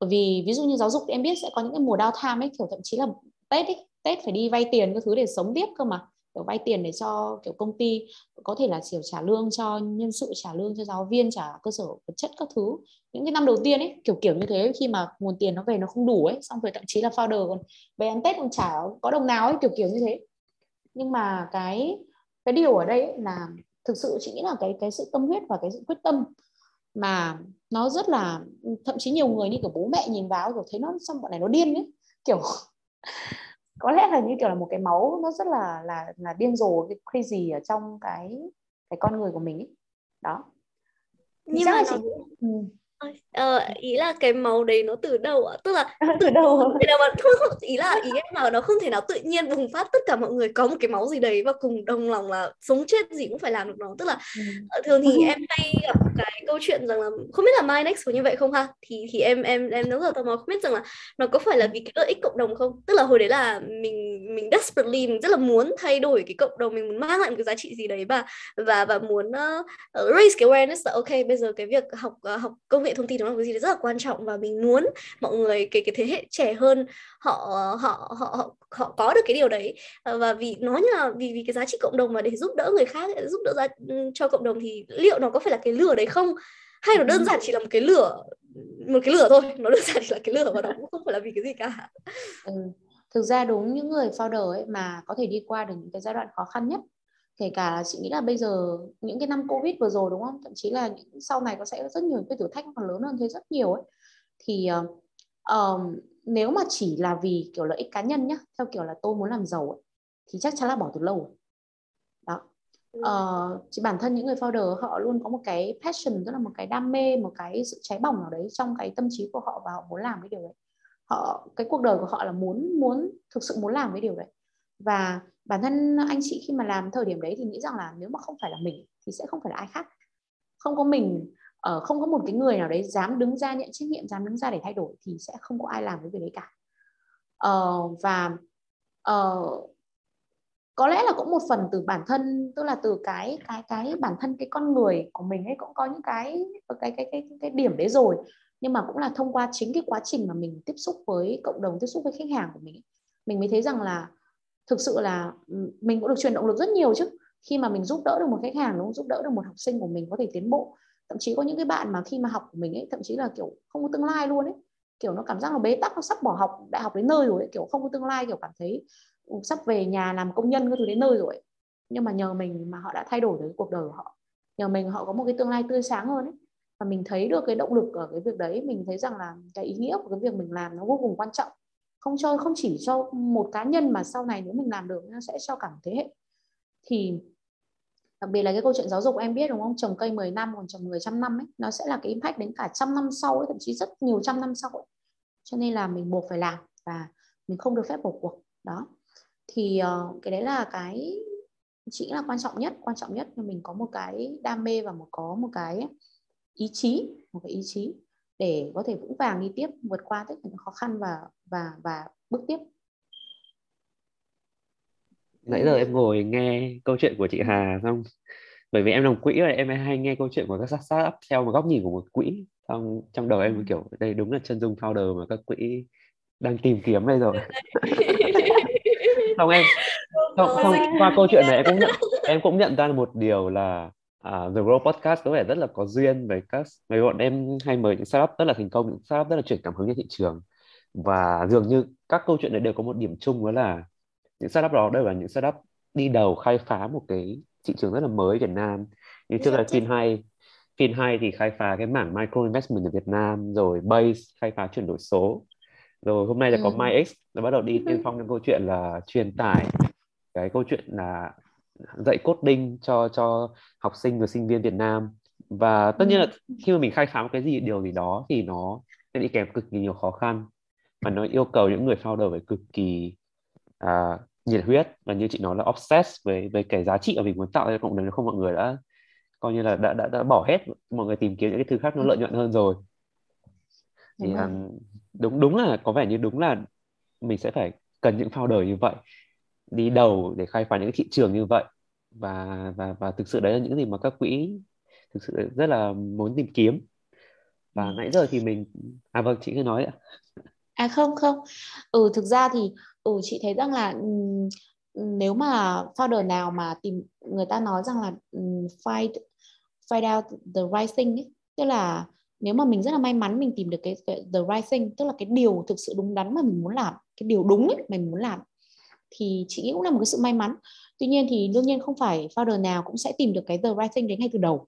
bởi vì, ví dụ như giáo dục em biết sẽ có những cái mùa downtime ấy, kiểu, thậm chí là tết ấy, tết phải đi vay tiền các thứ để sống tiếp cơ mà. Kiểu, vay tiền để cho, kiểu, công ty có thể là, kiểu, trả lương cho nhân sự, trả lương cho giáo viên, trả cơ sở vật chất các thứ. Những cái năm đầu tiên ấy, kiểu kiểu như thế, khi mà nguồn tiền nó về nó không đủ ấy, xong rồi thậm chí là founder còn về ăn tết còn trả có đồng nào ấy, kiểu kiểu như thế. Nhưng mà cái cái điều ở đây ấy là thực sự chị nghĩ là cái cái sự tâm huyết và cái sự quyết tâm mà nó rất là thậm chí nhiều người như kiểu bố mẹ nhìn vào rồi thấy nó xong bọn này nó điên ấy. Kiểu có lẽ là như kiểu là một cái máu nó rất là là là điên rồ cái crazy ở trong cái cái con người của mình ấy. Đó. Nhưng mà nó... ừ. Ờ, ý là cái máu đấy nó từ đâu ạ? Tức là từ đâu? Từ đâu mà không, không, ý là ý em là nó không thể nào tự nhiên bùng phát tất cả mọi người có một cái máu gì đấy và cùng đồng lòng là sống chết gì cũng phải làm được nó. Tức là ừ. Ờ, thường thì em hay gặp cái câu chuyện rằng là không biết là My Next có như vậy không ha? Thì thì em em em rất là tò mò không biết rằng là nó có phải là vì cái lợi ích cộng đồng không? Tức là hồi đấy là mình mình desperately mình rất là muốn thay đổi cái cộng đồng mình muốn mang lại một cái giá trị gì đấy và và và muốn uh, raise cái awareness là ok bây giờ cái việc học uh, học công nghệ thông tin nó là cái gì rất là quan trọng và mình muốn mọi người cái cái thế hệ trẻ hơn họ họ họ họ, họ có được cái điều đấy ờ, và vì nó như là vì vì cái giá trị cộng đồng mà để giúp đỡ người khác giúp đỡ ra cho cộng đồng thì liệu nó có phải là cái lửa đấy không hay nó đơn ừ. giản chỉ là một cái lửa một cái lửa thôi nó đơn giản chỉ là cái lửa và nó cũng không phải là vì cái gì cả ừ. thực ra đúng những người founder ấy mà có thể đi qua được những cái giai đoạn khó khăn nhất kể cả là chị nghĩ là bây giờ những cái năm covid vừa rồi đúng không? Thậm chí là những, sau này có sẽ rất nhiều cái thử thách còn lớn hơn thế rất nhiều ấy. Thì uh, nếu mà chỉ là vì kiểu lợi ích cá nhân nhá theo kiểu là tôi muốn làm giàu ấy, thì chắc chắn là bỏ từ lâu rồi. đó. Uh, chỉ bản thân những người founder họ luôn có một cái passion tức là một cái đam mê một cái sự cháy bỏng nào đấy trong cái tâm trí của họ và họ muốn làm cái điều đấy. Họ cái cuộc đời của họ là muốn muốn thực sự muốn làm cái điều đấy. Và bản thân anh chị khi mà làm thời điểm đấy thì nghĩ rằng là nếu mà không phải là mình thì sẽ không phải là ai khác. Không có mình uh, không có một cái người nào đấy dám đứng ra nhận trách nhiệm dám đứng ra để thay đổi thì sẽ không có ai làm cái việc đấy cả. Uh, và uh, có lẽ là cũng một phần từ bản thân tức là từ cái cái cái bản thân cái con người của mình ấy cũng có những cái cái cái cái cái điểm đấy rồi. Nhưng mà cũng là thông qua chính cái quá trình mà mình tiếp xúc với cộng đồng tiếp xúc với khách hàng của mình mình mới thấy rằng là thực sự là mình cũng được truyền động lực rất nhiều chứ khi mà mình giúp đỡ được một khách hàng, đúng không? giúp đỡ được một học sinh của mình có thể tiến bộ thậm chí có những cái bạn mà khi mà học của mình ấy, thậm chí là, kiểu, không có tương lai luôn ấy kiểu, nó cảm giác là bế tắc, nó sắp bỏ học, đại học đến nơi rồi ấy. kiểu, không có tương lai, kiểu, cảm thấy sắp về nhà làm công nhân cái thứ đến nơi rồi ấy. nhưng mà nhờ mình mà họ đã thay đổi được cuộc đời của họ nhờ mình họ có một cái tương lai tươi sáng hơn ấy và mình thấy được cái động lực ở cái việc đấy, mình thấy rằng là cái ý nghĩa của cái việc mình làm nó vô cùng quan trọng không cho không chỉ cho một cá nhân mà sau này nếu mình làm được nó sẽ cho cả một thế hệ. Thì đặc biệt là cái câu chuyện giáo dục em biết đúng không? Trồng cây 10 năm còn trồng người trăm năm ấy nó sẽ là cái impact đến cả trăm năm sau ấy thậm chí rất nhiều trăm năm sau ấy. Cho nên là mình buộc phải làm và mình không được phép bỏ cuộc. Đó. Thì uh, cái đấy là cái chỉ là quan trọng nhất quan trọng nhất là mình có một cái đam mê và một có một cái ý chí một cái ý chí để có thể vững vàng đi tiếp vượt qua tất cả những khó khăn và và và bước tiếp. Nãy giờ em ngồi nghe câu chuyện của chị Hà xong bởi vì em làm quỹ rồi em hay nghe câu chuyện của các startup theo một góc nhìn của một quỹ. Trong trong đầu em kiểu đây đúng là chân dung founder mà các quỹ đang tìm kiếm đây rồi. Xong em xong, xong qua câu chuyện này em cũng nhận em cũng nhận ra một điều là uh, The Grow Podcast có vẻ rất là có duyên với các mấy bọn em hay mời những startup rất là thành công những startup rất là chuyển cảm hứng cho thị trường. Và dường như các câu chuyện này đều có một điểm chung đó là những startup đó đều là những startup đi đầu khai phá một cái thị trường rất là mới Việt Nam. Như trước là Fin hay Fin hay thì khai phá cái mảng micro investment ở Việt Nam rồi Base khai phá chuyển đổi số. Rồi hôm nay là có ừ. MyX nó bắt đầu đi tiên phong trong câu chuyện là truyền tải. Cái câu chuyện là dạy coding cho cho học sinh và sinh viên Việt Nam. Và tất nhiên là ừ. khi mà mình khai phá một cái gì điều gì đó thì nó sẽ đi kèm cực kỳ nhiều khó khăn và nó yêu cầu những người founder phải cực kỳ uh, nhiệt huyết và như chị nói là obsessed với với cái giá trị mà mình muốn tạo ra cộng đồng. Không mọi người đã coi như là đã đã đã bỏ hết mọi người tìm kiếm những cái thứ khác nó lợi nhuận hơn rồi. Thì đúng, um, đúng đúng là có vẻ như đúng là mình sẽ phải cần những founder như vậy đi đầu để khai phá những cái thị trường như vậy. Và và và thực sự đấy là những gì mà các quỹ thực sự rất là muốn tìm kiếm. Và nãy giờ thì mình à vâng chị cứ nói ạ. À không không. Ừ thực ra thì ừ chị thấy rằng là nếu mà founder nào mà tìm người ta nói rằng là find find out the right thing ấy, tức là nếu mà mình rất là may mắn mình tìm được cái, cái the right thing tức là cái điều thực sự đúng đắn mà mình muốn làm cái điều đúng ấy mình muốn làm thì chị nghĩ cũng là một cái sự may mắn. Tuy nhiên thì đương nhiên không phải founder nào cũng sẽ tìm được cái the right thing đấy ngay từ đầu.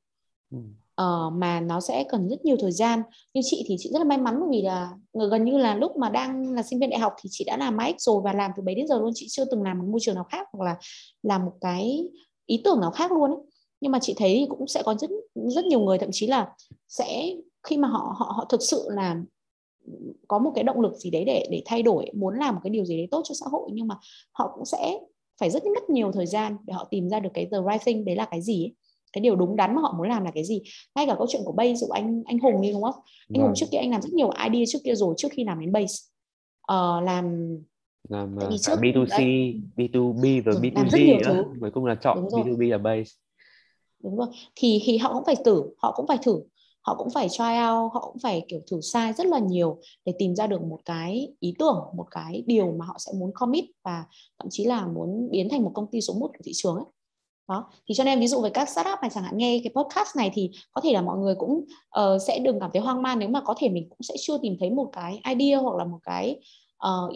Ừ. uh, mà nó sẽ cần rất nhiều thời gian. Như chị thì chị rất là may mắn bởi vì là gần như là lúc mà đang là sinh viên đại học thì chị đã làm Max rồi và làm từ bấy đến giờ luôn. Chị chưa từng làm một môi trường nào khác hoặc là làm một cái ý tưởng nào khác luôn ấy. Nhưng mà chị thấy cũng sẽ có rất rất nhiều người thậm chí là sẽ khi mà họ họ họ thực sự là có một cái động lực gì đấy để để thay đổi muốn làm một cái điều gì đấy tốt cho xã hội nhưng mà họ cũng sẽ phải rất mất nhiều thời gian để họ tìm ra được cái the right thing đấy là cái gì ấy. cái điều đúng đắn mà họ muốn làm là cái gì ngay cả câu chuyện của base dụ anh anh hùng đi đúng không anh hùng vâng. trước kia anh làm rất nhiều idea trước kia rồi trước khi làm đến base uh, làm làm uh, trước, B2C, đấy. B2B rồi B2G nữa. Cuối cùng là chọn B2B là base. Đúng rồi. Thì thì họ cũng phải thử, họ cũng phải thử họ cũng phải try out họ cũng phải kiểu thử sai rất là nhiều để tìm ra được một cái ý tưởng một cái điều mà họ sẽ muốn commit và thậm chí là muốn biến thành một công ty số 1 của thị trường ấy. Đó thì cho nên ví dụ với các startup này chẳng hạn nghe cái podcast này thì có thể là mọi người cũng uh, sẽ đừng cảm thấy hoang mang nếu mà có thể mình cũng sẽ chưa tìm thấy một cái idea hoặc là một cái uh,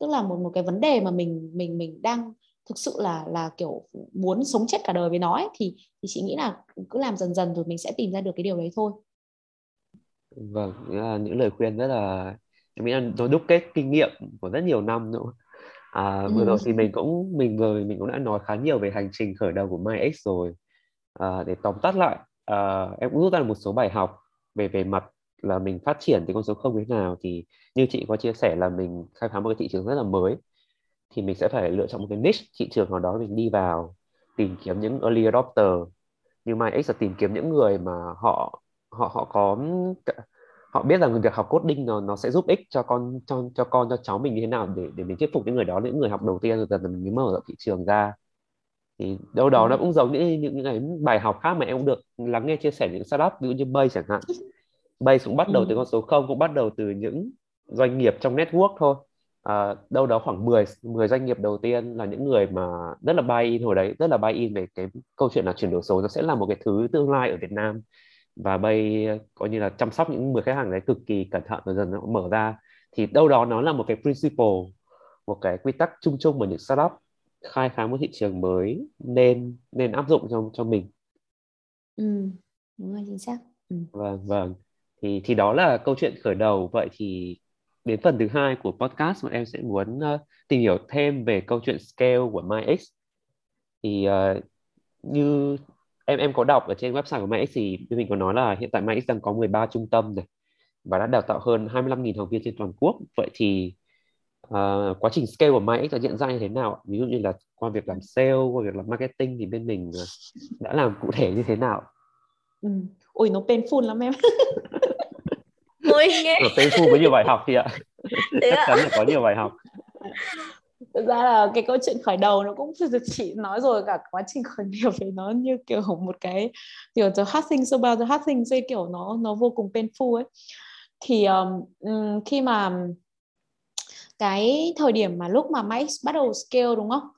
tức là một một cái vấn đề mà mình mình mình đang thực sự là là kiểu muốn sống chết cả đời với nó ấy, thì thì chị nghĩ là cứ làm dần dần rồi mình sẽ tìm ra được cái điều đấy thôi. Vâng là những lời khuyên rất là em nghĩ là nó đúc kết kinh nghiệm của rất nhiều năm nữa à, vừa ừ. rồi thì mình cũng mình vừa mình cũng đã nói khá nhiều về hành trình khởi đầu của MyX rồi. À, để tóm tắt lại à, em cũng rút ra một số bài học về về mặt là mình phát triển từ con số không thế nào. Thì như chị có chia sẻ là mình khai phá một cái thị trường rất là mới thì mình sẽ phải lựa chọn một cái niche thị trường nào đó mình đi vào tìm kiếm những early adopter. Như MyX là tìm kiếm những người mà họ họ họ có họ biết rằng việc học coding nó nó sẽ giúp ích cho con cho cho con cho cháu mình như thế nào để để mình thuyết phục những người đó những người học đầu tiên rồi dần dần mình mở rộng thị trường ra. Thì đâu đó nó cũng giống những những, cái bài học khác mà em cũng được lắng nghe chia sẻ những startup ví dụ như Bay chẳng hạn. Bay cũng bắt đầu từ con số không cũng bắt đầu từ những doanh nghiệp trong network thôi à, đâu đó khoảng 10 10 doanh nghiệp đầu tiên là những người mà rất là buy in hồi đấy rất là buy in về cái câu chuyện là chuyển đổi số nó sẽ là một cái thứ tương lai ở Việt Nam và bay coi như là chăm sóc những 10 khách hàng đấy cực kỳ cẩn thận rồi dần nó mở ra thì đâu đó nó là một cái principle một cái quy tắc chung chung mà những startup khai phá một thị trường mới nên nên áp dụng cho cho mình. Ừ, đúng rồi chính xác. Ừ. Vâng vâng. Thì thì đó là câu chuyện khởi đầu vậy thì đến phần thứ hai của podcast mà em sẽ muốn uh, tìm hiểu thêm về câu chuyện scale của MyX. Thì uh, như em em có đọc ở trên website của MyX thì mình có nói là hiện tại MyX đang có 13 trung tâm này và đã đào tạo hơn 25.000 học viên trên toàn quốc. Vậy thì uh, quá trình scale của MyX đã diễn ra như thế nào? Ví dụ như là qua việc làm sale qua việc làm marketing thì bên mình đã làm cụ thể như thế nào? Ừ. ôi nó painful lắm em Ôi nghe. Ở Tây Phu có nhiều bài học thì ạ. Thế Chắc à? chắn là có nhiều bài học. Thực ra là cái câu chuyện khởi đầu nó cũng chị nói rồi cả quá trình khởi nghiệp thì nó như kiểu một cái kiểu the hard things about the hard things ấy kiểu nó nó vô cùng painful ấy. Thì um, khi mà cái thời điểm mà lúc mà Max bắt đầu scale đúng không?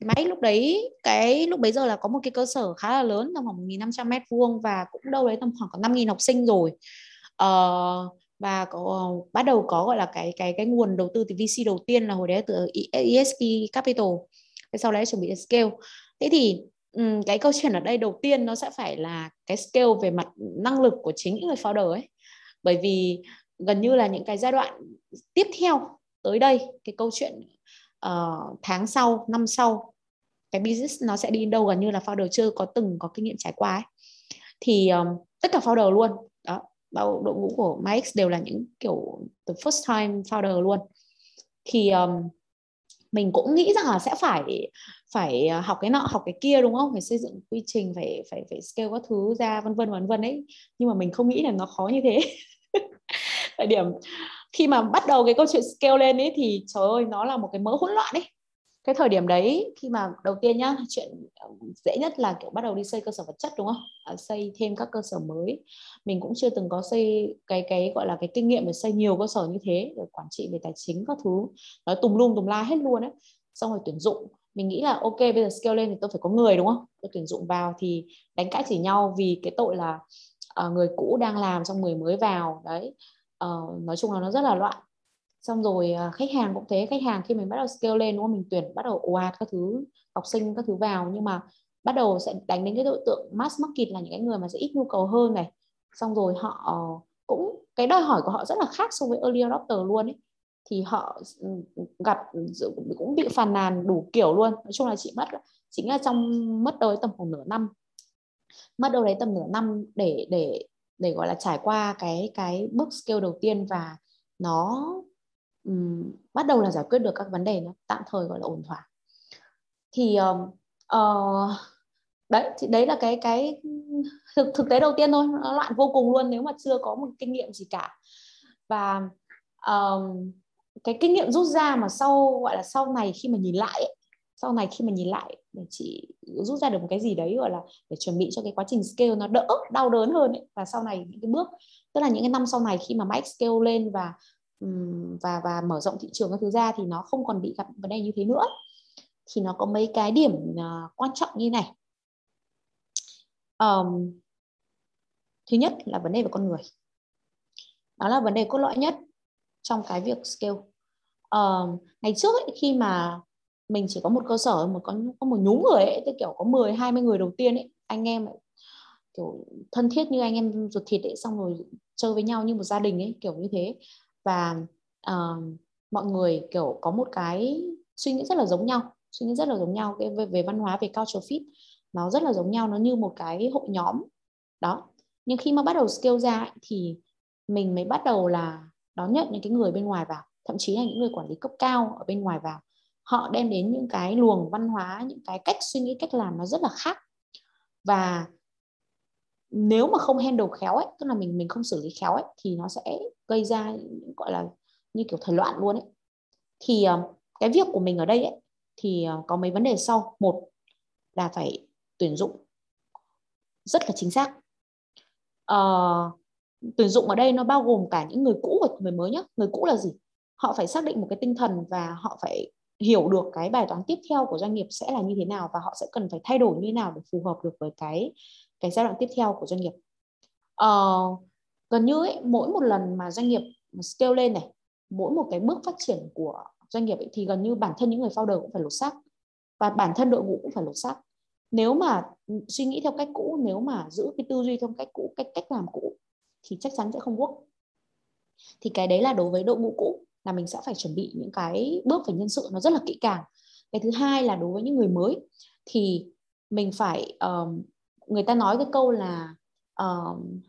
Max lúc đấy cái lúc bấy giờ là có một cái cơ sở khá là lớn tầm khoảng 1.500 mét vuông và cũng đâu đấy tầm khoảng có 5.000 học sinh rồi. Uh, và có ờ, bắt đầu có gọi là cái cái cái nguồn đầu tư từ VC đầu tiên là hồi đấy từ ESP Capital. Cái sau đấy chuẩn bị scale. Thế thì um, cái câu chuyện ở đây đầu tiên nó sẽ phải là cái scale về mặt năng lực của chính những người founder ấy. Bởi vì gần như là những cái giai đoạn tiếp theo tới đây cái câu chuyện uh, tháng sau năm sau cái business nó sẽ đi đâu gần như là founder chưa có từng có kinh nghiệm trải qua ấy. Thì um, tất cả founder luôn bao đội ngũ của MyX đều là những kiểu the first time founder luôn. Thì um, mình cũng nghĩ rằng là sẽ phải phải à, học cái nọ học cái kia đúng không? Phải xây dựng quy trình phải phải phải scale các thứ ra vân vân vân vân ấy. Nhưng mà mình không nghĩ là nó khó như thế. Tại điểm khi mà bắt đầu cái câu chuyện scale lên ấy thì trời ơi nó là một cái mớ hỗn loạn ấy cái thời điểm đấy khi mà đầu tiên nhá chuyện ờ, dễ nhất là kiểu bắt đầu đi xây cơ sở vật chất đúng không? À, xây thêm các cơ sở mới. Mình cũng chưa từng có xây cái cái gọi là cái kinh nghiệm để xây nhiều cơ sở như thế rồi quản trị về tài chính các thứ. Nói tùm lum tùm la hết luôn ấy. Xong rồi tuyển dụng. Mình nghĩ là ok bây giờ scale lên thì tôi phải có người đúng không? Tôi tuyển dụng vào thì đánh cãi chỉ nhau vì cái tội là uh, người cũ đang làm xong người mới vào. Đấy. Uh, nói chung là nó rất là loạn xong rồi à, khách hàng cũng thế, khách hàng khi mình bắt đầu scale lên, đúng không? Mình tuyển, bắt đầu ồ ạt các thứ, học sinh các thứ vào. Nhưng mà bắt đầu sẽ đánh đến cái đối tượng mass market là những cái người mà sẽ ít nhu cầu hơn này. Xong rồi họ ờ, cũng, cái đòi hỏi của họ rất là khác so với early adopter luôn ấy. Thì họ ừ, gặp ừ, cũng bị phàn nàn đủ kiểu luôn. Nói chung là chị mất, chính là trong, mất đâu đấy tầm khoảng nửa năm. Mất đâu đấy tầm nửa năm để để để, gọi là, trải qua cái cái bước scale đầu tiên và nó um, bắt đầu là giải quyết được các vấn đề nó tạm thời gọi là ổn thỏa thì um, uh, đấy thì đấy là cái cái thực thực tế đầu tiên thôi nó loạn vô cùng luôn nếu mà chưa có một kinh nghiệm gì cả và um, cái kinh nghiệm rút ra mà sau gọi là sau này khi mà nhìn lại ấy, sau này khi mà nhìn lại để chị rút ra được một cái gì đấy gọi là để chuẩn bị cho cái quá trình scale nó đỡ đau đớn hơn ấy. và sau này những cái bước tức là những cái năm sau này khi mà Mike scale lên và và và mở rộng thị trường các thứ ra thì nó không còn bị gặp vấn đề như thế nữa. Thì nó có mấy cái điểm uh, quan trọng như này. Um, thứ nhất là vấn đề về con người. Đó là vấn đề cốt lõi nhất trong cái việc scale. Um, ngày trước ấy, khi mà mình chỉ có một cơ sở một con có một nhóm người ấy tức kiểu có 10 20 người đầu tiên ấy anh em ấy, kiểu thân thiết như anh em ruột thịt ấy xong rồi chơi với nhau như một gia đình ấy kiểu như thế và uh, mọi người kiểu có một cái suy nghĩ rất là giống nhau suy nghĩ rất là giống nhau cái về, về văn hóa về culture fit. Nó rất là giống nhau nó như một cái hội nhóm. Đó. Nhưng khi mà bắt đầu scale ra ấy, thì mình mới bắt đầu là đón nhận những cái người bên ngoài vào. Thậm chí là những người quản lý cấp cao ở bên ngoài vào. Họ đem đến những cái luồng văn hóa những cái cách suy nghĩ cách làm nó rất là khác. Và nếu mà không handle khéo ấy tức là mình mình không xử lý khéo ấy thì nó sẽ gây ra gọi là như kiểu thời loạn luôn ấy. Thì ờ, cái việc của mình ở đây ấy thì ờ, có mấy vấn đề sau. Một là phải tuyển dụng rất là chính xác. À, tuyển dụng ở đây nó bao gồm cả những người cũ và người mới nhé người cũ là gì? Họ phải xác định một cái tinh thần và họ phải hiểu được cái bài toán tiếp theo của doanh nghiệp sẽ là như thế nào và họ sẽ cần phải thay đổi như thế nào để phù hợp được với cái cái giai đoạn tiếp theo của doanh nghiệp. Uh, gần như ấy, mỗi một lần mà doanh nghiệp scale lên này mỗi một cái bước phát triển của doanh nghiệp ấy, thì gần như bản thân những người founder cũng phải lột xác. Và bản thân đội ngũ cũng phải lột xác. Nếu mà suy nghĩ theo cách cũ nếu mà giữ cái tư duy theo cách cũ cách cách làm cũ thì chắc chắn sẽ không work. Thì cái đấy là đối với đội ngũ cũ là mình sẽ phải chuẩn bị những cái bước về nhân sự nó rất là kỹ càng. Cái thứ hai là đối với những người mới thì mình phải um, người ta nói cái câu là um,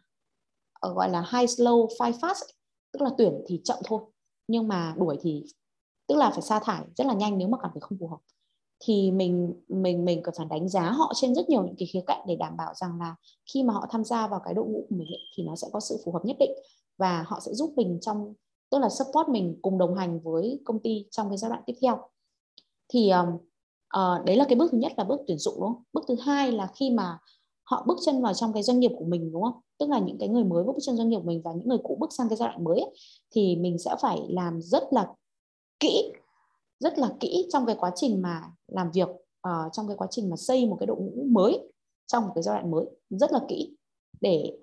gọi là high slow five fast tức là tuyển thì chậm thôi nhưng mà đuổi thì tức là phải sa thải rất là nhanh nếu mà cảm thấy không phù hợp. Thì mình mình mình cần phải đánh giá họ trên rất nhiều những cái khía cạnh để đảm bảo rằng là khi mà họ tham gia vào cái đội ngũ của mình ấy, thì nó sẽ có sự phù hợp nhất định và họ sẽ giúp mình trong tức là support mình cùng đồng hành với công ty trong cái giai đoạn tiếp theo. Thì uh, đấy là cái bước thứ nhất là bước tuyển dụng đúng không? Bước thứ hai là khi mà họ bước chân vào trong cái doanh nghiệp của mình đúng không? Tức là những cái người mới bước chân doanh nghiệp của mình và những người cũ bước sang cái giai đoạn mới ấy, thì mình sẽ phải làm rất là kỹ rất là kỹ trong cái quá trình mà làm việc uh, trong cái quá trình mà xây một cái đội ngũ mới trong một cái giai đoạn mới rất là kỹ để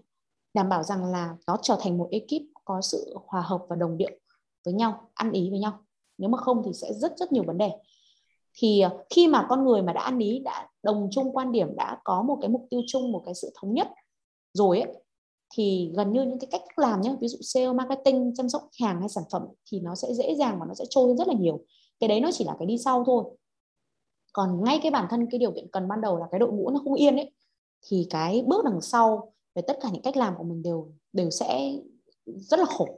đảm bảo rằng là nó trở thành một ekip có sự hòa hợp và đồng điệu với nhau ăn ý với nhau. Nếu mà không thì sẽ rất rất nhiều vấn đề thì ờ, khi mà con người mà đã ăn ý, đã đồng chung quan điểm, đã có một cái mục tiêu chung, một cái sự thống nhất rồi ấy, thì gần như những cái cách làm nhé ví dụ sale, marketing, chăm sóc khách hàng hay sản phẩm thì nó sẽ dễ dàng và nó sẽ trôi hơn rất là nhiều. Cái đấy nó chỉ là cái đi sau thôi. Còn ngay cái bản thân, cái điều kiện cần ban đầu là cái đội ngũ nó không yên ấy, thì cái bước đằng sau về tất cả những cách làm của mình đều đều sẽ rất là khổ.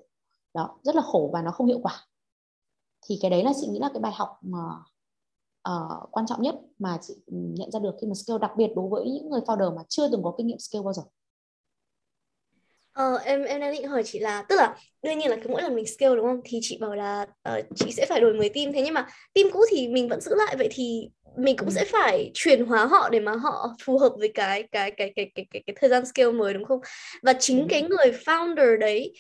Đó, rất là khổ và nó không hiệu quả. Thì cái đấy là chị nghĩ là cái bài học mà uh, quan trọng nhất mà chị nhận ra được khi mà scale đặc biệt đối với những người founder mà chưa từng có kinh nghiệm scale bao giờ? Ờ, em em đang định hỏi chị là tức là đương nhiên là cứ mỗi lần mình scale đúng không? Thì chị bảo là uh, chị sẽ phải đổi mới team. Thế nhưng mà team cũ thì mình vẫn giữ lại. Vậy thì mình cũng ừ. sẽ phải chuyển hóa họ để mà họ phù hợp với cái cái cái cái cái cái, cái thời gian scale mới đúng không? Và chính ừ. cái người founder đấy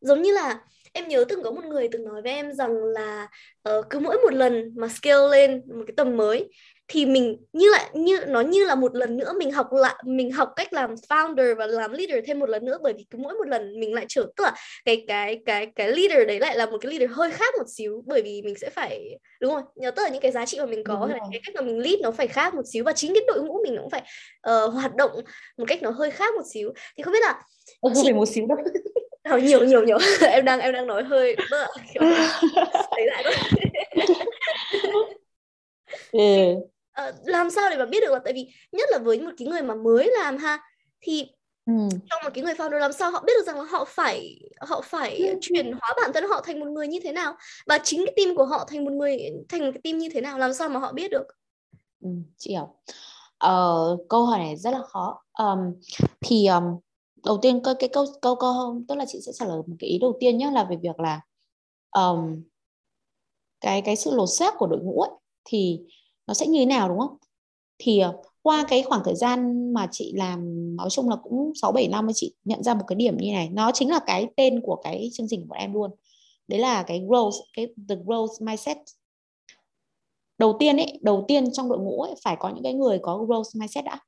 giống như là em nhớ từng có một người từng nói với em rằng là uh, cứ mỗi một lần mà scale lên một cái tầm mới thì mình như lại như nó như là một lần nữa mình học lại mình học cách làm founder và làm leader thêm một lần nữa bởi vì cứ mỗi một lần mình lại trở tức là cái cái cái cái leader đấy lại là một cái leader hơi khác một xíu bởi vì mình sẽ phải đúng không nhớ tức là những cái giá trị mà mình có là cái cách mà mình lead nó phải khác một xíu và chính cái đội ngũ mình cũng phải uh, hoạt động một cách nó hơi khác một xíu. Thì không biết là không chị... phải một xíu đâu Ờ, nhiều nhiều nhiều. Em đang em đang nói hơi bơ kiểu lại thôi. Ừ. uh, làm sao để mà biết được là tại vì nhất là với một cái người mà mới làm ha thì ừ. trong một cái người founder làm sao họ biết được rằng là họ phải họ phải ừ. chuyển hóa bản thân họ thành một người như thế nào? Và chính cái team của họ thành một người thành một cái team như thế nào? Làm sao mà họ biết được? Ừ, chị hiểu. Uh, câu hỏi này rất là khó. Um, thì um, đầu tiên cái, cái câu câu câu tức là chị sẽ trả lời một cái ý đầu tiên nhé là về việc là um, cái cái sự lột xác của đội ngũ ấy, thì nó sẽ như thế nào đúng không? Thì ờ, qua cái khoảng thời gian mà chị làm nói chung là cũng 6 7 năm chị nhận ra một cái điểm như này. Nó chính là cái tên của cái chương trình của em luôn. Đấy là cái growth cái the growth mindset. Đầu tiên ấy đầu tiên trong đội ngũ ấy phải có những cái người có growth mindset đã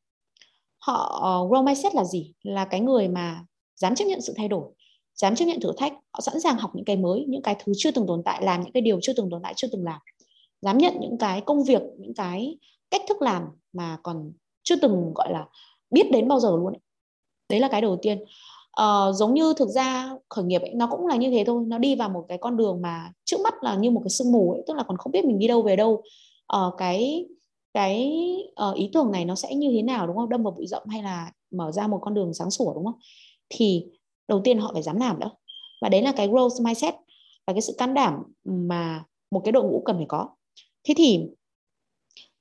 họ ờ, uh, growth mindset là gì? Là cái người mà dám chấp nhận sự thay đổi dám chấp nhận thử thách họ sẵn sàng học những cái mới những cái thứ chưa từng tồn tại làm những cái điều chưa từng tồn tại chưa từng làm. Dám nhận những cái công việc những cái cách thức làm mà còn chưa từng gọi là biết đến bao giờ luôn ấy. đấy là cái đầu tiên. Uh, giống như thực ra khởi nghiệp ấy, nó cũng là như thế thôi. Nó đi vào một cái con đường mà trước mắt là như một cái sương mù ấy tức là còn không biết mình đi đâu về đâu. Uh, cái cái uh, ý tưởng này nó sẽ như thế nào đúng không? Đâm vào bụi rậm hay là mở ra một con đường sáng sủa đúng không? Thì đầu tiên họ phải dám làm đó. Và đấy là cái growth mindset và cái sự can đảm mà một cái đội ngũ cần phải có. Thế thì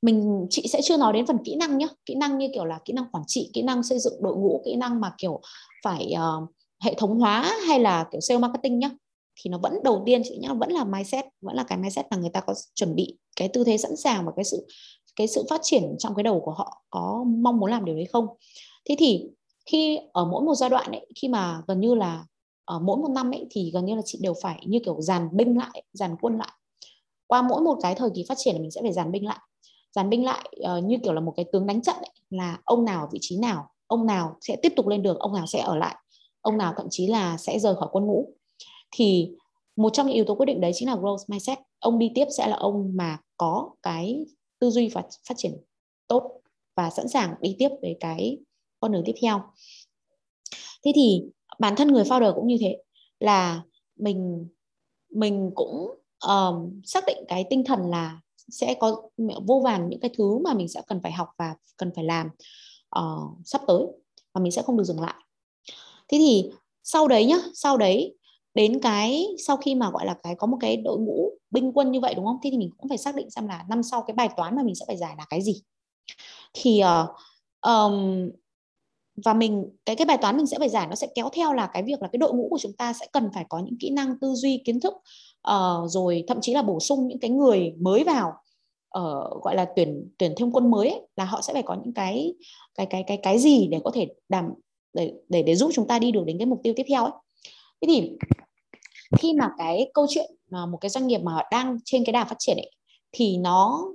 mình chị sẽ chưa nói đến phần kỹ năng nhé kỹ năng như kiểu là kỹ năng quản trị kỹ năng xây dựng đội ngũ kỹ năng mà kiểu phải uh, hệ thống hóa hay là kiểu sale marketing nhé thì nó vẫn đầu tiên chị nhá vẫn là mindset vẫn là cái mindset là người ta có chuẩn bị cái tư thế sẵn sàng và cái sự cái sự phát triển trong cái đầu của họ có mong muốn làm điều đấy không? Thế thì khi ở mỗi một giai đoạn ấy khi mà gần như là ở mỗi một năm ấy thì gần như là chị đều phải như kiểu dàn binh lại dàn quân lại. Qua mỗi một cái thời kỳ phát triển là mình sẽ phải dàn binh lại. Dàn binh lại uh, như kiểu là một cái tướng đánh trận ấy, là ông nào ở vị trí nào ông nào sẽ tiếp tục lên đường ông nào sẽ ở lại ông nào thậm chí là sẽ rời khỏi quân ngũ. Thì một trong những yếu tố quyết định đấy chính là growth mindset. Ông đi tiếp sẽ là ông mà có cái tư duy và phát triển tốt và sẵn sàng đi tiếp với cái con đường tiếp theo. Thế thì bản thân người founder cũng như thế là mình mình cũng um, xác định cái tinh thần là sẽ có vô vàn những cái thứ mà mình sẽ cần phải học và cần phải làm uh, sắp tới và mình sẽ không được dừng lại. Thế thì sau đấy nhá sau đấy đến cái sau khi mà gọi là cái có một cái đội ngũ binh quân như vậy đúng không? Thế thì mình cũng phải xác định xem là năm sau cái bài toán mà mình sẽ phải giải là cái gì. Thì uh, um, và mình cái cái bài toán mình sẽ phải giải nó sẽ kéo theo là cái việc là cái đội ngũ của chúng ta sẽ cần phải có những kỹ năng tư duy kiến thức uh, rồi thậm chí là bổ sung những cái người mới vào uh, gọi là tuyển tuyển thêm quân mới ấy, là họ sẽ phải có những cái cái cái cái cái gì để có thể đảm để để để giúp chúng ta đi được đến cái mục tiêu tiếp theo ấy thế thì khi mà cái câu chuyện mà một cái doanh nghiệp mà đang trên cái đà phát triển ấy, thì nó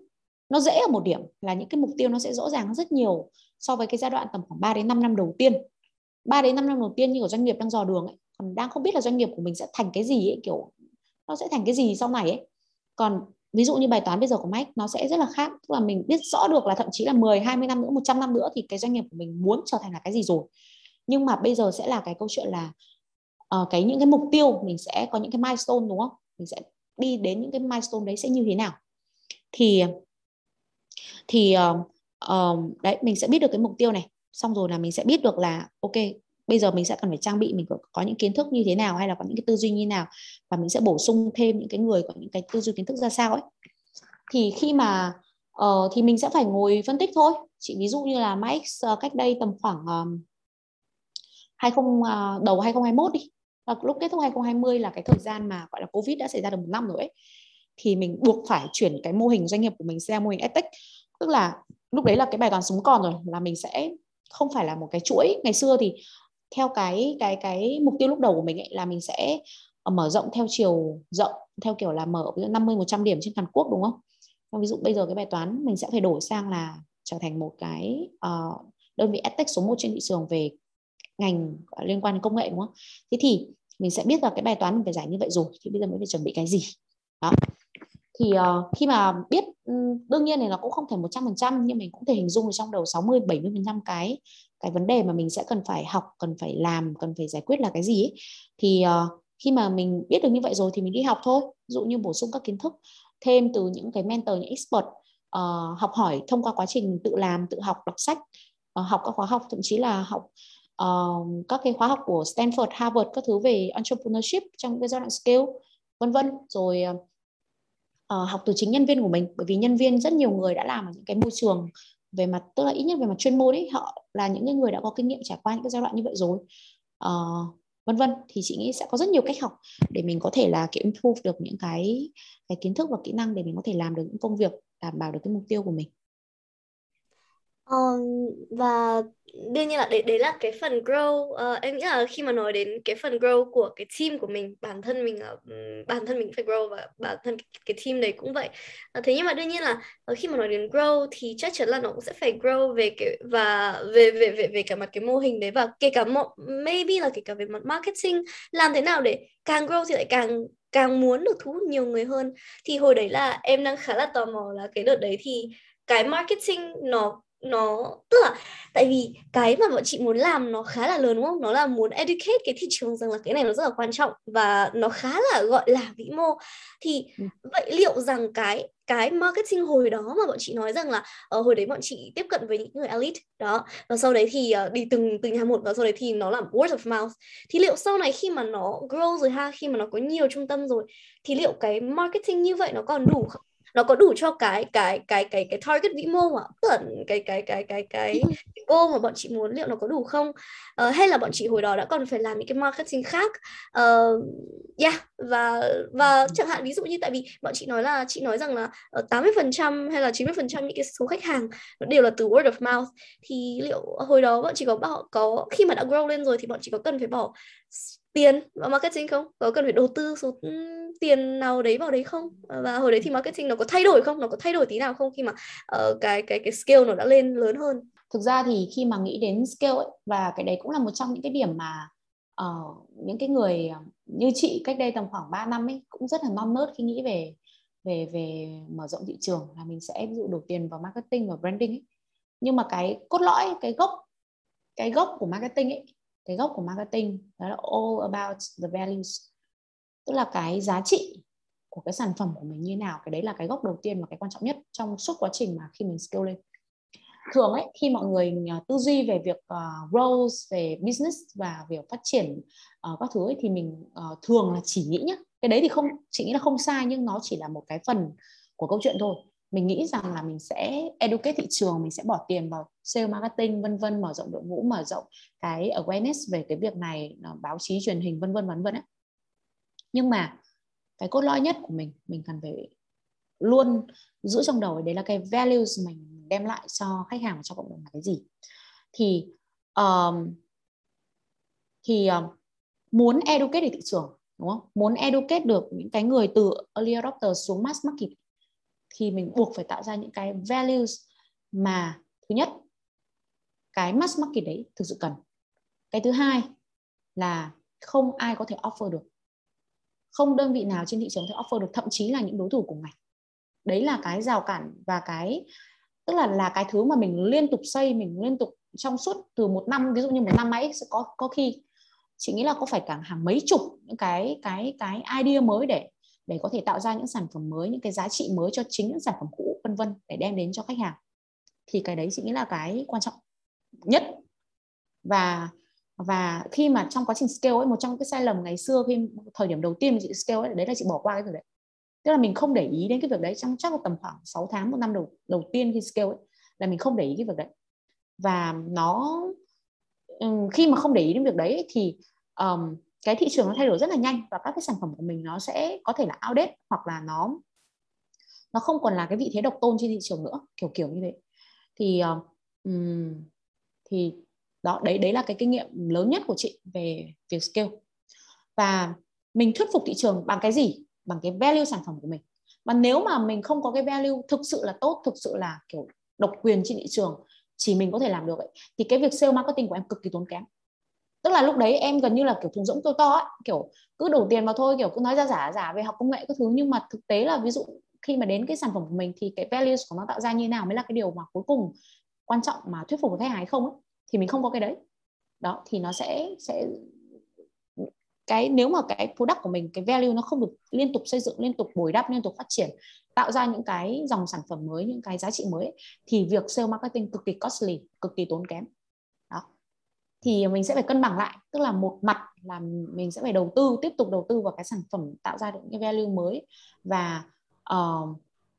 nó dễ ở một điểm là những cái mục tiêu nó sẽ rõ ràng rất nhiều so với cái giai đoạn tầm khoảng 3 đến 5 năm đầu tiên. 3 đến 5 năm đầu tiên như của doanh nghiệp đang dò đường ấy, còn đang không biết là doanh nghiệp của mình sẽ thành cái gì ấy, kiểu, nó sẽ thành cái gì sau này ấy. Còn ví dụ như bài toán bây giờ của Mike, nó sẽ rất là khác, tức là mình biết rõ được là thậm chí là 10 20 năm nữa 100 năm nữa thì cái doanh nghiệp của mình muốn trở thành là cái gì rồi. Nhưng mà bây giờ sẽ là cái câu chuyện là uh, cái những cái mục tiêu mình sẽ có những cái milestone đúng không? Mình sẽ đi đến những cái milestone đấy sẽ như thế nào? Thì thì uh, uh, đấy mình sẽ biết được cái mục tiêu này. Xong rồi là mình sẽ biết được là ok bây giờ mình sẽ cần phải trang bị mình có, có những kiến thức như thế nào hay là có những cái tư duy như nào và mình sẽ bổ sung thêm những cái người có những cái tư duy kiến thức ra sao ấy. Thì khi mà uh, thì mình sẽ phải ngồi phân tích thôi. Chị ví dụ như là Max uh, cách đây tầm khoảng um, 20 uh, đầu 2021 đi và lúc kết thúc 2020 là cái thời gian mà gọi là Covid đã xảy ra được một năm rồi ấy thì mình buộc phải chuyển cái mô hình doanh nghiệp của mình sang mô hình edtech tức là lúc đấy là cái bài toán sống còn rồi là mình sẽ không phải là một cái chuỗi ngày xưa thì theo cái cái cái mục tiêu lúc đầu của mình ấy là mình sẽ ờ, mở rộng theo chiều rộng theo kiểu là mở 50 100 điểm trên toàn quốc đúng không? Ví dụ bây giờ cái bài toán mình sẽ phải đổi sang là trở thành một cái uh, đơn vị edtech số 1 trên thị trường về ngành liên quan đến công nghệ đúng không? Thế thì mình sẽ biết là cái bài toán mình phải giải như vậy rồi thì bây giờ mới phải chuẩn bị cái gì đó thì uh, khi mà biết ừ, đương nhiên thì nó cũng không thể 100% nhưng mình cũng thể hình dung được trong đầu 60 70% cái cái vấn đề mà mình sẽ cần phải học, cần phải làm, cần phải giải quyết là cái gì ấy. Thì uh, khi mà mình biết được như vậy rồi thì mình đi học thôi. Ví dụ như bổ sung các kiến thức thêm từ những cái mentor, những expert uh, học hỏi thông qua quá trình tự làm, tự học, đọc sách, uh, học các khóa học thậm chí là học uh, các cái khóa học của Stanford, Harvard các thứ về entrepreneurship trong cái giai đoạn scale vân vân. Rồi uh, học từ chính nhân viên của mình bởi vì nhân viên rất nhiều người đã làm ở những cái môi trường về mặt tức là ít nhất về mặt chuyên môn ấy họ là những người đã có kinh nghiệm trải qua những cái giai đoạn như vậy rồi. Uh, vân vân. Thì chị nghĩ sẽ có rất nhiều cách học để mình có thể là kiểu improve được những cái cái kiến thức và kỹ năng để mình có thể làm được những công việc đảm bảo được cái mục tiêu của mình. Và đương nhiên là đấy đấy là cái phần grow uh, em nghĩ là khi mà nói đến cái phần grow của cái team của mình bản thân mình uh, bản thân mình phải grow và bản thân cái, cái team đấy cũng vậy. Uh, thế nhưng mà đương nhiên là uh, khi mà nói đến grow thì chắc chắn là nó cũng sẽ phải grow về cái và về về về về cả mặt cái mô hình đấy và kể cả một maybe là kể cả về mặt marketing làm thế nào để càng grow thì lại càng càng muốn được thu hút nhiều người hơn. Thì hồi đấy là em đang khá là tò mò là cái đợt đấy thì cái marketing nó nó tức là tại vì cái mà bọn chị muốn làm nó khá là lớn đúng không? Nó là muốn educate cái thị trường rằng là cái này nó rất là quan trọng và nó khá là gọi là vĩ mô. Thì ừ. vậy liệu rằng cái cái marketing hồi đó mà bọn chị nói rằng là ở ờ, hồi đấy bọn chị tiếp cận với những người elite đó và sau đấy thì uh, đi từng từng nhà một và sau đấy thì nó làm word of mouth. Thì liệu sau này khi mà nó grow rồi ha khi mà nó có nhiều trung tâm rồi thì liệu cái marketing như vậy nó còn đủ không nó có đủ cho cái cái cái cái cái target vĩ mô mà tức là cái cái cái cái cái goal mà bọn chị muốn liệu nó có đủ không? Uh, hay là bọn chị hồi đó đã còn phải làm những cái marketing khác? Uh, yeah và và chẳng hạn ví dụ như tại vì bọn chị nói là chị nói rằng là ở 80% hay là 90% những cái số khách hàng nó đều là từ word of mouth. Thì liệu hồi đó bọn chị có bảo có khi mà đã grow lên rồi thì bọn chị có cần phải bỏ tiền vào marketing không? Có cần phải đầu tư số ừ, tiền nào đấy vào đấy không? Ờ, và hồi đấy thì marketing nó có thay đổi không? Nó có thay đổi tí nào không khi mà uh, cái cái cái scale nó đã lên lớn hơn? Thực ra thì khi mà nghĩ đến scale ấy, và cái đấy cũng là một trong những cái điểm mà uh, những cái người như chị cách đây tầm khoảng 3 năm ấy cũng rất là non nớt khi nghĩ về về về mở rộng thị trường là mình sẽ ví dụ đổ tiền vào marketing và branding ấy. nhưng mà cái cốt lõi cái gốc cái gốc của marketing ấy cái gốc của marketing đó là all about the values. Tức là cái giá trị của cái sản phẩm của mình như nào cái đấy là cái gốc đầu tiên và cái quan trọng nhất trong suốt quá trình mà khi mình scale lên. Thường ấy khi mọi người ờ, tư duy về việc uh, roles về business và việc phát triển uh, các thứ ấy, thì mình uh, thường là chỉ nghĩ nhá. Cái đấy thì không chỉ nghĩ là không sai nhưng nó chỉ là một cái phần của câu chuyện thôi mình nghĩ rằng là mình sẽ educate thị trường mình sẽ bỏ tiền vào sale marketing vân vân mở rộng đội ngũ mở rộng cái awareness về cái việc này ờ, báo chí truyền hình vân vân vân vân ấy nhưng mà cái cốt lõi nhất của mình mình cần phải luôn giữ trong đầu đấy là cái values mình đem lại cho khách hàng và cho cộng đồng là cái gì. Thì um, thì um, muốn educate được thị trường đúng không? Muốn educate được những cái người từ early adopter xuống mass market thì mình buộc phải tạo ra những cái values mà, thứ nhất, cái mass market đấy thực sự cần. Cái thứ hai là không ai có thể offer được. Không đơn vị nào trên thị trường có thể offer được, thậm chí là những đối thủ cùng ngành. Đấy là cái rào cản và cái, tức là là cái thứ mà mình liên tục xây, mình liên tục trong suốt từ một năm, ví dụ như một năm ấy, sẽ có có khi, chị nghĩ là có phải cả hàng mấy chục những cái cái cái idea mới để để có thể tạo ra những sản phẩm mới những cái giá trị mới cho chính những sản phẩm cũ vân vân để đem đến cho khách hàng. Thì cái đấy chị nghĩ là cái quan trọng nhất. Và và khi mà trong quá trình scale ấy một trong cái sai lầm ngày xưa khi thời điểm đầu tiên chị scale ấy đấy là chị bỏ qua cái việc đấy. Tức là mình không để ý đến cái việc đấy trong chắc là tầm khoảng 6 tháng một năm đầu đầu tiên khi scale ấy, là mình không để ý cái việc đấy. Và nó ừ, khi mà không để ý đến việc đấy thì um, cái thị trường nó thay đổi rất là nhanh và các cái sản phẩm của mình nó sẽ có thể là outdated hoặc là nó nó không còn là cái vị thế độc tôn trên thị trường nữa kiểu kiểu như thế. Thì um, thì đó đấy đấy là cái kinh nghiệm lớn nhất của chị về việc scale. Và mình thuyết phục thị trường bằng cái gì? Bằng cái value sản phẩm của mình. Mà nếu mà mình không có cái value thực sự là tốt thực sự là kiểu độc quyền trên thị trường chỉ mình có thể làm được ấy, thì cái việc sale marketing của em cực kỳ tốn kém tức là lúc đấy em gần như là kiểu thùng rỗng to to ấy, kiểu cứ đổ tiền vào thôi kiểu cứ nói ra giả giả về học công nghệ các thứ nhưng mà thực tế là ví dụ khi mà đến cái sản phẩm của mình thì cái values của nó tạo ra như nào mới là cái điều mà cuối cùng quan trọng mà thuyết phục được khách hàng hay không ấy. thì mình không có cái đấy đó thì nó sẽ sẽ cái nếu mà cái product của mình cái value nó không được liên tục xây dựng liên tục bồi đắp liên tục phát triển tạo ra những cái dòng sản phẩm mới những cái giá trị mới thì việc sale marketing cực kỳ costly cực kỳ tốn kém thì mình sẽ phải cân bằng lại. Tức là một mặt là mình sẽ phải đầu tư tiếp tục đầu tư vào cái sản phẩm tạo ra được những cái value mới. Và uh,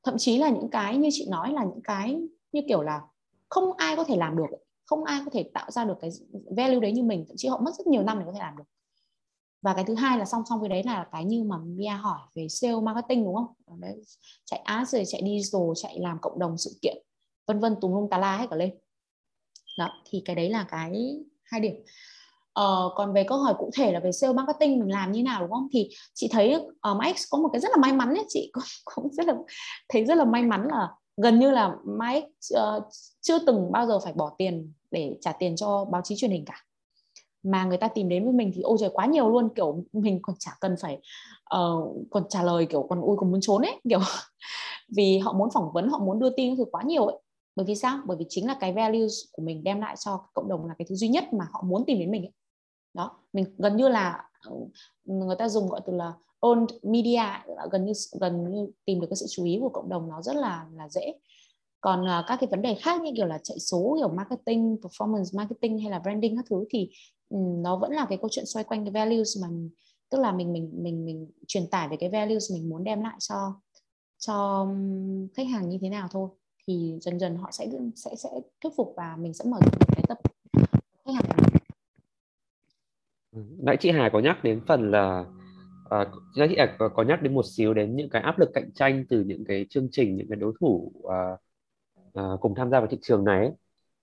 thậm chí là những cái như chị nói là những cái như kiểu là không ai có thể làm được không ai có thể tạo ra được cái value đấy như mình. Thậm chí họ mất rất nhiều năm để có thể làm được. Và cái thứ hai là song song với đấy là cái như mà Mia hỏi về sale marketing đúng không? Ờ, đấy, chạy ads rồi chạy digital chạy làm cộng đồng sự kiện vân vân tùm lum tà la hết cả lên. Đó thì cái đấy là cái hai điểm. Ờ, còn về câu hỏi cụ thể là về sale marketing mình làm như nào đúng không? Thì chị thấy ờ, uh, Mike có một cái rất là may mắn ấy chị cũng, cũng rất là thấy rất là may mắn là gần như là Mike uh, ờ, chưa từng bao giờ phải bỏ tiền để trả tiền cho báo chí truyền hình cả. Mà người ta tìm đến với mình thì ôi trời quá nhiều luôn. Kiểu mình còn chả cần phải uh, còn trả lời kiểu còn ui còn muốn trốn ấy. Kiểu vì họ muốn phỏng vấn họ muốn đưa tin thì quá nhiều ấy bởi vì sao? Bởi vì chính là cái values của mình đem lại cho cộng đồng là cái thứ duy nhất mà họ muốn tìm đến mình ấy. đó mình gần như là ừ, người ta dùng gọi từ là owned media gần như gần như tìm được cái sự chú ý của cộng đồng nó rất là là dễ. Còn uh, các cái vấn đề khác như kiểu là chạy số kiểu marketing performance marketing hay là branding các thứ thì um, nó vẫn là cái câu chuyện xoay quanh cái values mà mình, tức là mình mình mình mình truyền tải về cái values mình muốn đem lại cho cho khách hàng như thế nào thôi thì dần dần họ sẽ sẽ sẽ thuyết phục và mình sẽ mở rộng cái tập khách hàng ừ, nãy chị Hà có nhắc đến phần là à, chị Hà có, có nhắc đến một xíu đến những cái áp lực cạnh tranh từ những cái chương trình những cái đối thủ à, à, cùng tham gia vào thị trường này ấy.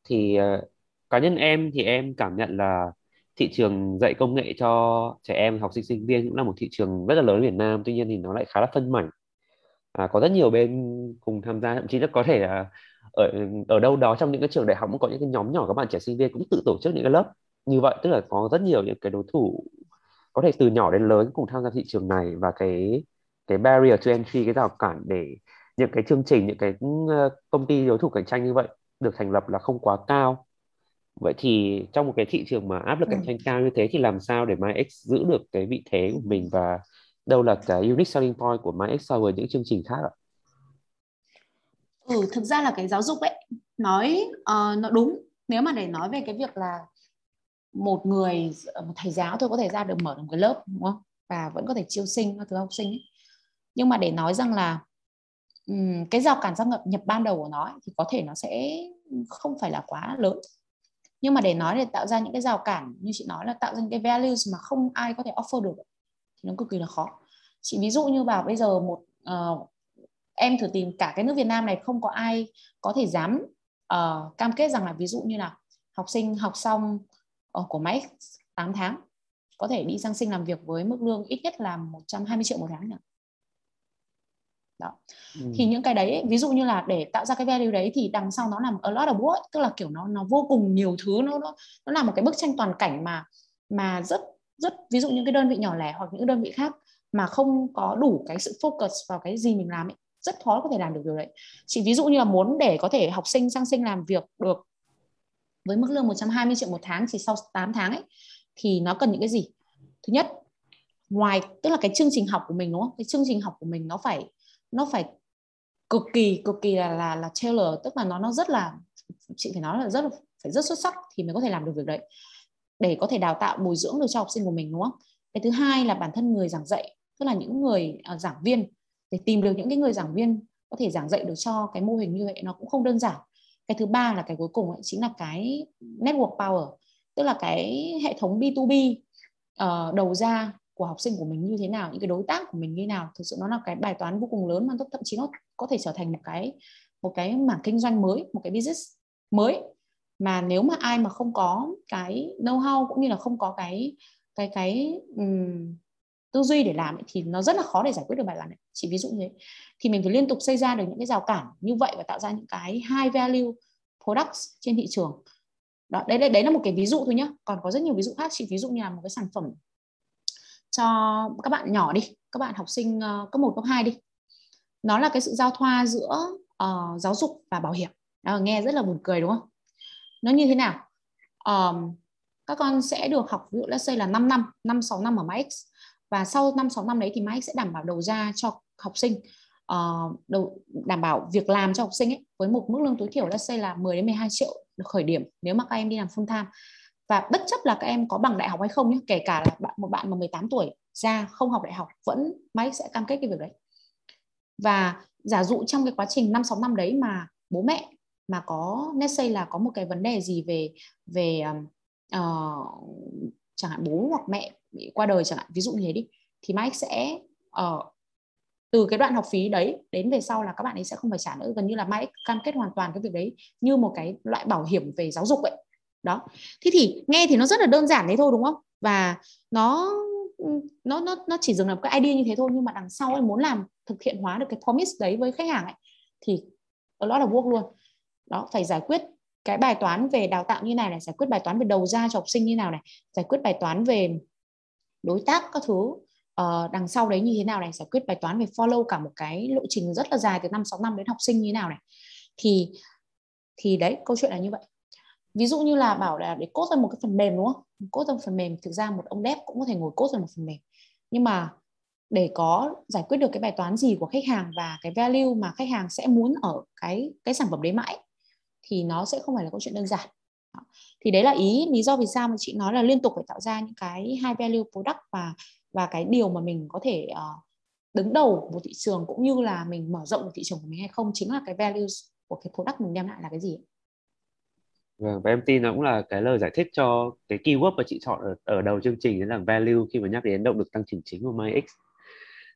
thì à, cá nhân em thì em cảm nhận là thị trường dạy công nghệ cho trẻ em học sinh sinh viên cũng là một thị trường rất là lớn ở Việt Nam tuy nhiên thì nó lại khá là phân mảnh à, có rất nhiều bên cùng tham gia thậm chí là có thể là ở ở đâu đó trong những cái trường đại học cũng có những cái nhóm nhỏ các bạn trẻ sinh viên cũng tự tổ chức những cái lớp như vậy tức là có rất nhiều những cái đối thủ có thể từ nhỏ đến lớn cùng tham gia thị trường này và cái cái barrier to entry cái rào cản để những cái chương trình những cái ờ, công ty đối thủ cạnh tranh như vậy được thành lập là không quá cao vậy thì trong một cái thị trường mà áp lực cạnh ừ. tranh cao như thế thì làm sao để MyX giữ được cái vị thế của mình và đâu là cái unique selling point của MyX so với những chương trình khác ạ? Ừ, thực ra là cái giáo dục ấy nói uh, nó đúng nếu mà để nói về cái việc là một người một thầy giáo thôi có thể ra được mở được một cái lớp đúng không và vẫn có thể chiêu sinh các thứ học sinh ấy. nhưng mà để nói rằng là um, cái rào cản gia nhập nhập ban đầu của nó ấy, thì có thể nó sẽ không phải là quá lớn nhưng mà để nói để tạo ra những cái rào cản như chị nói là tạo ra những cái values mà không ai có thể offer được nó cực kỳ là khó. Chị ví dụ như bảo bây giờ một uh, em thử tìm cả cái nước Việt Nam này không có ai có thể dám uh, cam kết rằng là ví dụ như là học sinh học xong uh, của máy 8 tháng có thể đi sang sinh làm việc với mức lương ít nhất là 120 triệu một tháng nữa đó. Ừ. thì những cái đấy ví dụ như là để tạo ra cái value đấy thì đằng sau nó làm a lot of work tức là kiểu nó nó vô cùng nhiều thứ nó nó nó là một cái bức tranh toàn cảnh mà mà rất rất ví dụ những cái đơn vị nhỏ lẻ hoặc những đơn vị khác mà không có đủ cái sự focus vào cái gì mình làm ấy, rất khó có thể làm được điều đấy. Chỉ ví dụ như là muốn để có thể học sinh sang sinh làm việc được với mức lương 120 triệu một tháng chỉ sau 8 tháng ấy thì nó cần những cái gì? Thứ nhất ngoài tức là cái chương trình học của mình đúng không? Cái chương trình học của mình nó phải nó phải cực kỳ cực kỳ là là là tailor tức là nó nó rất là chị phải nói là rất là phải rất xuất sắc thì mới có thể làm được việc đấy để có thể đào tạo bồi dưỡng được cho học sinh của mình đúng không? Cái thứ hai là bản thân người giảng dạy tức là những người uh, giảng viên để tìm được những cái người giảng viên có thể giảng dạy được cho cái mô hình như vậy nó cũng không đơn giản. Cái thứ ba là cái cuối cùng ấy, chính là cái network power tức là cái hệ thống B2B uh, ờ, đầu ra của học sinh của mình như thế nào những cái đối tác của mình như thế nào. Thực sự nó là cái bài toán vô cùng lớn mà thậm chí nó có thể trở thành một cái một cái mảng kinh doanh mới một cái business mới mà nếu mà ai mà không có cái know how cũng như là không có cái cái cái um, tư duy để làm ấy, thì nó rất là khó để giải quyết được bài toán này. Chỉ ví dụ như thế. Thì mình phải liên tục xây ra được những cái rào cản như vậy và tạo ra những cái high value products trên thị trường. Đó đấy đấy, đấy là một cái ví dụ thôi nhá. Còn có rất nhiều ví dụ khác. Chỉ ví dụ như là một cái sản phẩm cho các bạn nhỏ đi. Các bạn học sinh uh, cấp 1, cấp 2 đi. Nó là cái sự giao thoa giữa uh, giáo dục và bảo hiểm. Đó, nghe rất là buồn cười đúng không? Nó như thế nào? Um, các con sẽ được học ví dụ let's say là 5 năm 5 6 năm ở MyX và sau 5 6 năm đấy thì MyX sẽ đảm bảo đầu ra cho học sinh. Uh, đầu, đảm bảo việc làm cho học sinh ấy với một mức lương tối thiểu let's say là 10 đến 12 triệu được khởi điểm nếu mà các em đi làm full time. Và bất chấp là các em có bằng đại học hay không nhé kể cả là bạn một bạn mà 18 tuổi ra không học đại học vẫn máy sẽ cam kết cái việc đấy. Và giả dụ trong cái quá trình 5 6 năm đấy mà bố mẹ mà có let's say là có một cái vấn đề gì về về uh, chẳng hạn bố hoặc mẹ bị qua đời chẳng hạn ví dụ như thế đi thì Mike sẽ uh, từ cái đoạn học phí đấy đến về sau là các bạn ấy sẽ không phải trả nữa. Gần như là Mike cam kết hoàn toàn cái việc đấy như một cái loại bảo hiểm về giáo dục vậy đó. Thế thì nghe thì nó rất là đơn giản đấy thôi đúng không? Và nó nó nó nó chỉ dừng làm cái idea như thế thôi nhưng mà đằng sau ấy muốn làm thực hiện hóa được cái promise đấy với khách hàng ấy thì đó là work luôn đó phải giải quyết cái bài toán về đào tạo như này này giải quyết bài toán về đầu ra cho học sinh như nào này giải quyết bài toán về đối tác các thứ uh, đằng sau đấy như thế nào này giải quyết bài toán về follow cả một cái lộ trình rất là dài từ năm sáu năm đến học sinh như thế nào này. Thì thì đấy câu chuyện là như vậy. Ví dụ như là bảo là để cốt ra một cái phần mềm đúng không? Cốt ra một phần mềm thực ra một ông dev cũng có thể ngồi cốt ra một phần mềm. Nhưng mà để có giải quyết được cái bài toán gì của khách hàng và cái value mà khách hàng sẽ muốn ở cái cái sản phẩm đấy mãi thì nó sẽ không phải là câu chuyện đơn giản. Thì đấy là ý lý do vì sao mà chị nói là liên tục phải tạo ra những cái high value product và và cái điều mà mình có thể uh, đứng đầu một thị trường cũng như là mình mở rộng một thị trường của mình hay không chính là cái values của cái product mình đem lại là cái gì Vâng, và em tin nó cũng là cái lời giải thích cho cái keyword mà chị chọn ở, ở đầu chương trình đấy là value khi mà nhắc đến động lực tăng trưởng chính của MyX.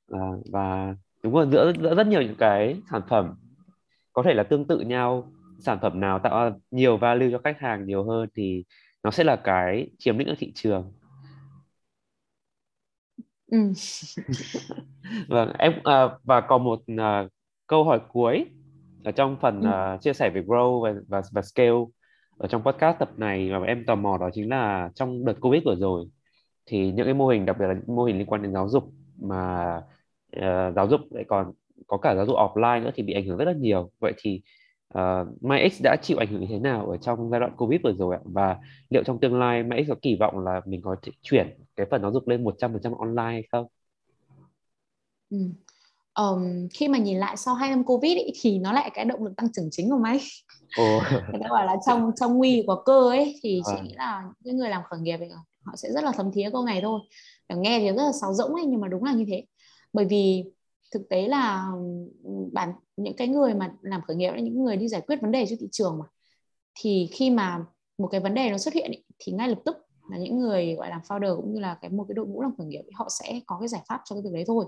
À, và đúng rồi giữa, giữa rất nhiều những cái sản phẩm có thể là tương tự nhau sản phẩm nào tạo nhiều value cho khách hàng nhiều hơn thì nó sẽ là cái chiếm lĩnh ở thị trường ừ. vâng em à, và còn một à, câu hỏi cuối ở trong phần ừ. à, chia sẻ về grow và, và và scale ở trong podcast tập này mà em tò mò đó chính là trong đợt covid vừa rồi thì những cái mô hình đặc biệt là những mô hình liên quan đến giáo dục mà uh, giáo dục lại còn có cả giáo dục offline nữa thì bị ảnh hưởng rất là nhiều vậy thì uh, MyX đã chịu ảnh hưởng như thế nào ở trong giai đoạn Covid vừa rồi ạ? Và liệu trong tương lai MyX có kỳ vọng là mình có thể chuyển cái phần giáo dục lên 100% online hay không? Ừ. Um, khi mà nhìn lại sau hai năm Covid ý, thì nó lại cái động lực tăng trưởng chính của MyX. Ồ. Người ta bảo là trong trong nguy của cơ ấy thì chị à. nghĩ là những người làm khởi nghiệp ấy, họ sẽ rất là thấm thía câu này thôi. Nghe thì rất là sáo rỗng ấy nhưng mà đúng là như thế. Bởi vì thực tế là ừ, bản những cái người mà làm khởi nghiệp là những người đi giải quyết vấn đề cho thị trường mà thì khi mà một cái vấn đề nó xuất hiện ý, thì ngay lập tức là những người gọi là founder cũng như là cái một cái đội ngũ làm khởi nghiệp ý, họ sẽ có cái giải pháp cho cái việc đấy thôi.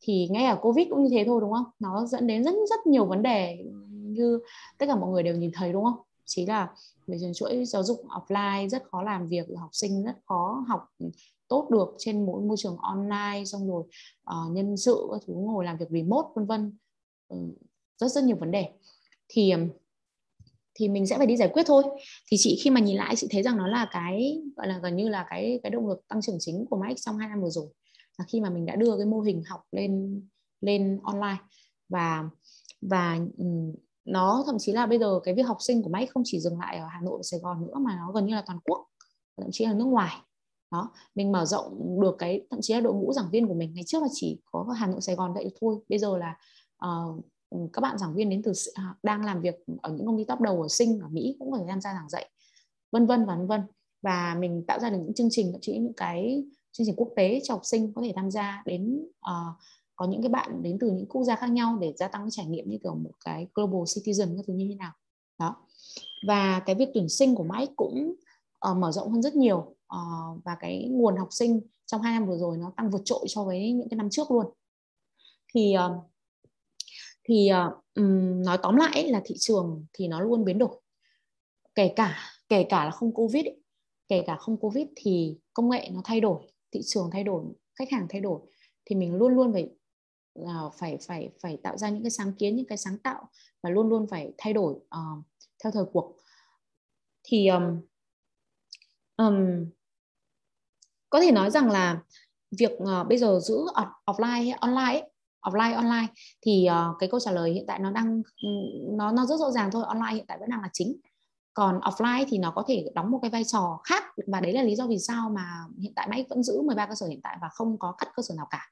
Thì ngay ở covid cũng như thế thôi đúng không? Nó dẫn đến rất rất nhiều vấn đề như tất cả mọi người đều nhìn thấy đúng không? Chỉ là về chuỗi giáo dục offline rất khó làm việc học sinh rất khó học tốt được trên mỗi môi trường online xong rồi uh, nhân sự các thứ ngồi làm việc remote vân vân. Ừ, rất rất nhiều vấn đề. Thì thì mình sẽ phải đi giải quyết thôi. Thì chị khi mà nhìn lại chị thấy rằng nó là cái gọi là gần như là cái cái động lực tăng trưởng chính của Max trong hai năm vừa rồi là khi mà mình đã đưa cái mô hình học lên lên online. Và và nó thậm chí là bây giờ cái việc học sinh của Max không chỉ dừng lại ở Hà Nội và Sài Gòn nữa mà nó gần như là toàn quốc thậm chí là nước ngoài đó mình mở rộng được cái thậm chí là đội ngũ giảng viên của mình ngày trước là chỉ có Hà Nội Sài Gòn vậy thôi. Bây giờ là uh, các bạn giảng viên đến từ à, đang làm việc ở những công ty top đầu ở Sinh ở Mỹ cũng có thể tham gia giảng dạy vân vân và vân vân. Và mình tạo ra được những chương trình thậm chí những cái chương trình quốc tế cho học sinh có thể tham gia đến uh, có những cái bạn đến từ những quốc gia khác nhau để gia tăng cái trải nghiệm như kiểu một cái global citizen các thứ như thế nào. Đó. Và cái việc tuyển sinh của Mike cũng uh, mở rộng hơn rất nhiều uh, và cái nguồn học sinh trong hai năm vừa rồi nó tăng vượt trội so với những cái năm trước luôn. Thì uh, thì um, nói tóm lại là thị trường thì nó luôn biến đổi. Kể cả kể cả là không covid ấy, kể cả không covid thì công nghệ nó thay đổi thị trường thay đổi khách hàng thay đổi. Thì mình luôn luôn phải uh, phải phải phải tạo ra những cái sáng kiến những cái sáng tạo và luôn luôn phải thay đổi uh, theo thời cuộc. Thì um, um, có thể nói rằng là việc uh, bây giờ giữ offline online ấy, offline online thì uh, cái câu trả lời hiện tại nó đang nó nó rất rõ ràng thôi online hiện tại vẫn đang là chính. Còn offline thì nó có thể đóng một cái vai trò khác và đấy là lý do vì sao mà hiện tại máy vẫn giữ 13 cơ sở hiện tại và không có cắt cơ sở nào cả.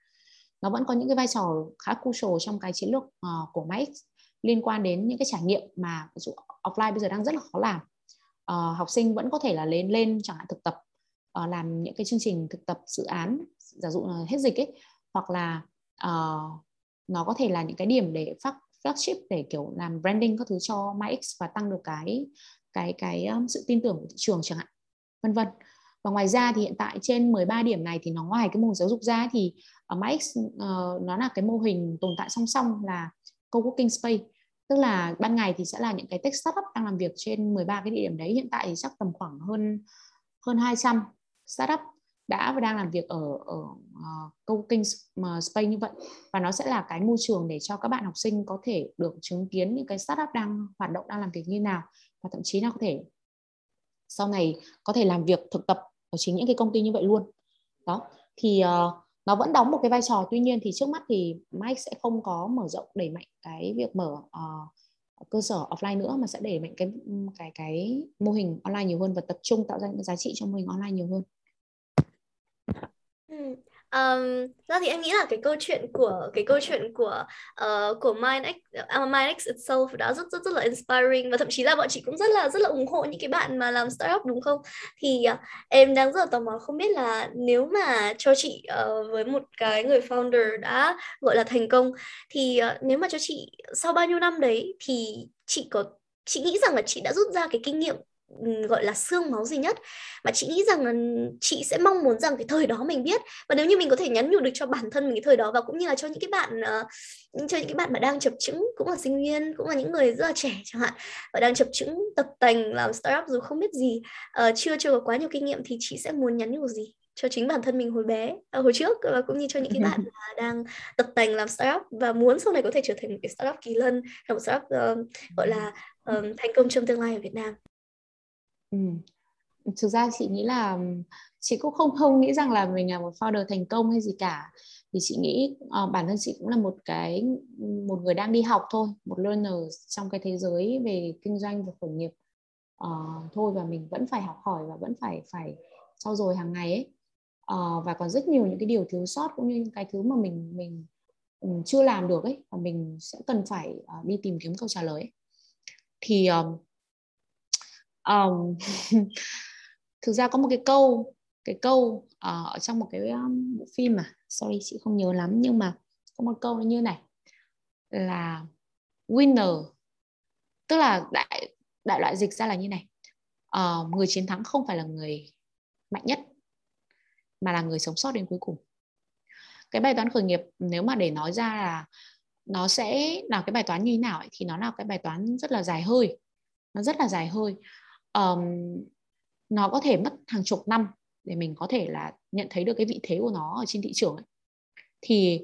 Nó vẫn có những cái vai trò khá crucial trong cái chiến lược uh, của máy liên quan đến những cái trải nghiệm mà ví dụ offline bây giờ đang rất là khó làm. Uh, học sinh vẫn có thể là lên lên chẳng hạn thực tập uh, làm những cái chương trình thực tập dự án giả dụ là hết dịch ấy hoặc là uh, nó có thể là những cái điểm để phát flagship để kiểu làm branding các thứ cho MyX và tăng được cái cái cái um, sự tin tưởng của thị trường chẳng hạn vân vân. Và ngoài ra thì hiện tại trên 13 điểm này thì nó ngoài cái mô hình giáo dục ra thì ở MyX uh, nó là cái mô hình tồn tại song song là co-working space. Tức là ban ngày thì sẽ là những cái tech startup đang làm việc trên 13 cái địa điểm đấy hiện tại thì chắc tầm khoảng hơn hơn 200 startup đã và đang làm việc ở ở uh, co-working space như vậy. Và nó sẽ là cái môi trường để cho các bạn học sinh có thể được chứng kiến những cái startup đang hoạt động đang làm việc như nào. Và thậm chí là có thể sau này có thể làm việc thực tập ở chính những cái công ty như vậy luôn. Đó thì uh, nó vẫn đóng một cái vai trò. Tuy nhiên thì trước mắt thì Mike sẽ không có mở rộng đẩy mạnh cái việc mở uh, cơ sở offline nữa mà sẽ đẩy mạnh cái cái cái mô hình online nhiều hơn và tập trung tạo ra những giá trị cho mô hình online nhiều hơn. Um, ra thì em nghĩ là cái câu chuyện của cái câu chuyện của uh, của MindX uh, ờ, à, MindX itself đã rất rất rất là inspiring và thậm chí là bọn chị cũng rất là rất là ủng hộ những cái bạn mà làm startup đúng không? Thì uh, em đang rất là tò mò không biết là nếu mà cho chị uh, với một cái người founder đã gọi là thành công thì uh, nếu mà cho chị sau bao nhiêu năm đấy thì chị có chị nghĩ rằng là chị đã rút ra cái kinh nghiệm gọi là xương máu gì nhất. Mà chị nghĩ rằng là chị sẽ mong muốn rằng cái thời đó mình biết. Và nếu như mình có thể nhắn nhủ được cho bản thân mình cái thời đó và cũng như là cho những cái bạn uh, cho những cái bạn mà đang chập chững cũng là sinh viên cũng là những người rất là trẻ chẳng hạn và đang chập chững tập tành làm startup dù không biết gì uh, chưa chưa có quá nhiều kinh nghiệm thì chị sẽ muốn nhắn nhủ gì cho chính bản thân mình hồi bé à, hồi trước và cũng như cho những cái bạn mà đang tập tành làm startup và muốn sau này có thể trở thành một cái startup kỳ lân một startup uh, gọi là um, thành công trong tương lai ở Việt Nam Ừ. Thực ra chị nghĩ là chị cũng không không nghĩ rằng là mình là một founder thành công hay gì cả thì chị nghĩ uh, bản thân chị cũng là một cái một người đang đi học thôi một learner trong cái thế giới về kinh doanh và khởi nghiệp uh, thôi và mình vẫn phải học hỏi và vẫn phải phải trau dồi hàng ngày ấy uh, và còn rất nhiều những cái điều thiếu sót cũng như những cái thứ mà mình mình um, chưa làm được ấy và mình sẽ cần phải uh, đi tìm kiếm câu trả lời ấy. thì uh, um, thực ra có một cái câu cái câu uh, ở trong một cái um, bộ phim mà sorry chị không nhớ lắm nhưng mà có một câu như này là winner tức là đại đại loại dịch ra là như này. Uh, người chiến thắng không phải là người mạnh nhất mà là người sống sót đến cuối cùng. Cái bài toán khởi nghiệp nếu mà để nói ra là nó sẽ là cái bài toán như thế nào ấy, thì nó là cái bài toán rất là dài hơi nó rất là dài hơi um, nó có thể mất hàng chục năm để mình có thể là nhận thấy được cái vị thế của nó ở trên thị trường ấy. thì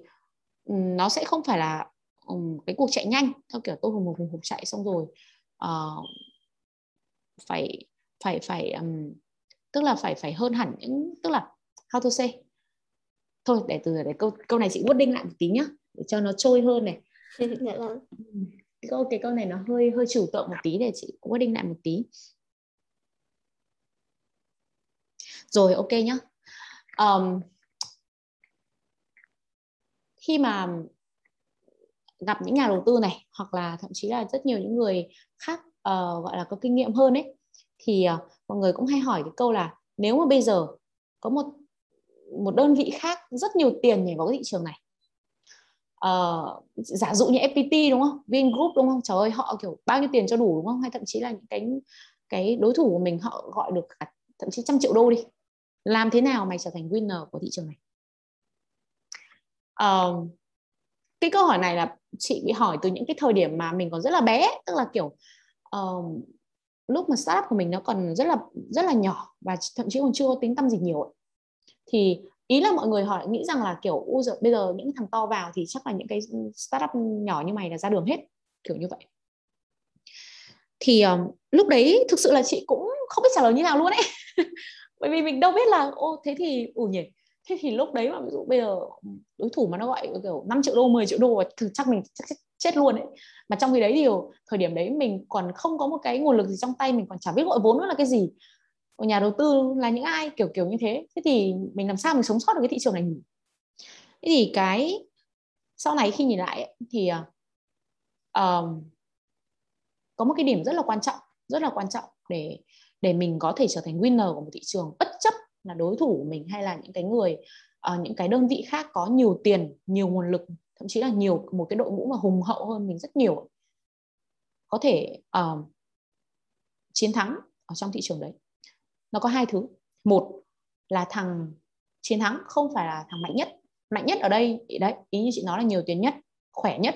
nó sẽ không phải là um, cái cuộc chạy nhanh theo kiểu tôi hùng hục hùng hục chạy xong rồi uh, phải phải phải um, tức là phải phải hơn hẳn những tức là how to say thôi để từ để câu câu này chị đinh lại một tí nhá để cho nó trôi hơn này dạ vâng. cái câu cái câu này nó hơi hơi trừu tượng một tí để chị đinh lại một tí rồi ok nhá. Um, khi mà gặp những nhà đầu tư này hoặc là thậm chí là rất nhiều những người khác uh, gọi là có kinh nghiệm hơn ấy thì uh, mọi người cũng hay hỏi cái câu là nếu mà bây giờ có một một đơn vị khác rất nhiều tiền nhảy vào cái thị trường này uh, giả dụ như FPT đúng không? Vingroup đúng không? Trời ơi họ kiểu bao nhiêu tiền cho đủ đúng không? Hay thậm chí là những cái cái đối thủ của mình họ gọi được cả thậm chí trăm triệu đô đi làm thế nào mày trở thành winner của thị trường này? Uh, cái câu hỏi này là chị bị hỏi từ những cái thời điểm mà mình còn rất là bé tức là kiểu uh, lúc mà startup của mình nó còn rất là rất là nhỏ và thậm chí còn chưa có tính tâm gì nhiều ấy. thì ý là mọi người hỏi nghĩ rằng là kiểu u giờ bây giờ những thằng to vào thì chắc là những cái startup nhỏ như mày là ra đường hết. Kiểu như vậy. Thì um, lúc đấy thực sự là chị cũng không biết trả lời như nào luôn ấy. bởi vì mình đâu biết là ô thế thì ủ nhỉ thế thì lúc đấy mà ví dụ bây giờ đối thủ mà nó gọi kiểu 5 triệu đô 10 triệu đô thì chắc mình chắc, chắc chết luôn ấy. Mà trong khi đấy thì ừ, thời điểm đấy mình còn không có một cái nguồn lực gì trong tay mình còn chả biết gọi vốn nó là cái gì. Ở nhà đầu tư là những ai kiểu kiểu như thế. Thế thì mình làm sao mình sống sót được cái thị trường này nhỉ? Thế thì cái sau này khi nhìn lại thì uh, có một cái điểm rất là quan trọng rất là quan trọng để để mình có thể trở thành winner của một thị trường bất chấp là đối thủ của mình hay là những cái người uh, những cái đơn vị khác có nhiều tiền nhiều nguồn lực thậm chí là nhiều một cái đội ngũ mà hùng hậu hơn mình rất nhiều. Có thể uh, chiến thắng ở trong thị trường đấy. Nó có hai thứ. Một là thằng chiến thắng không phải là thằng mạnh nhất. Mạnh nhất ở đây đấy ý như chị nói là nhiều tiền nhất khỏe nhất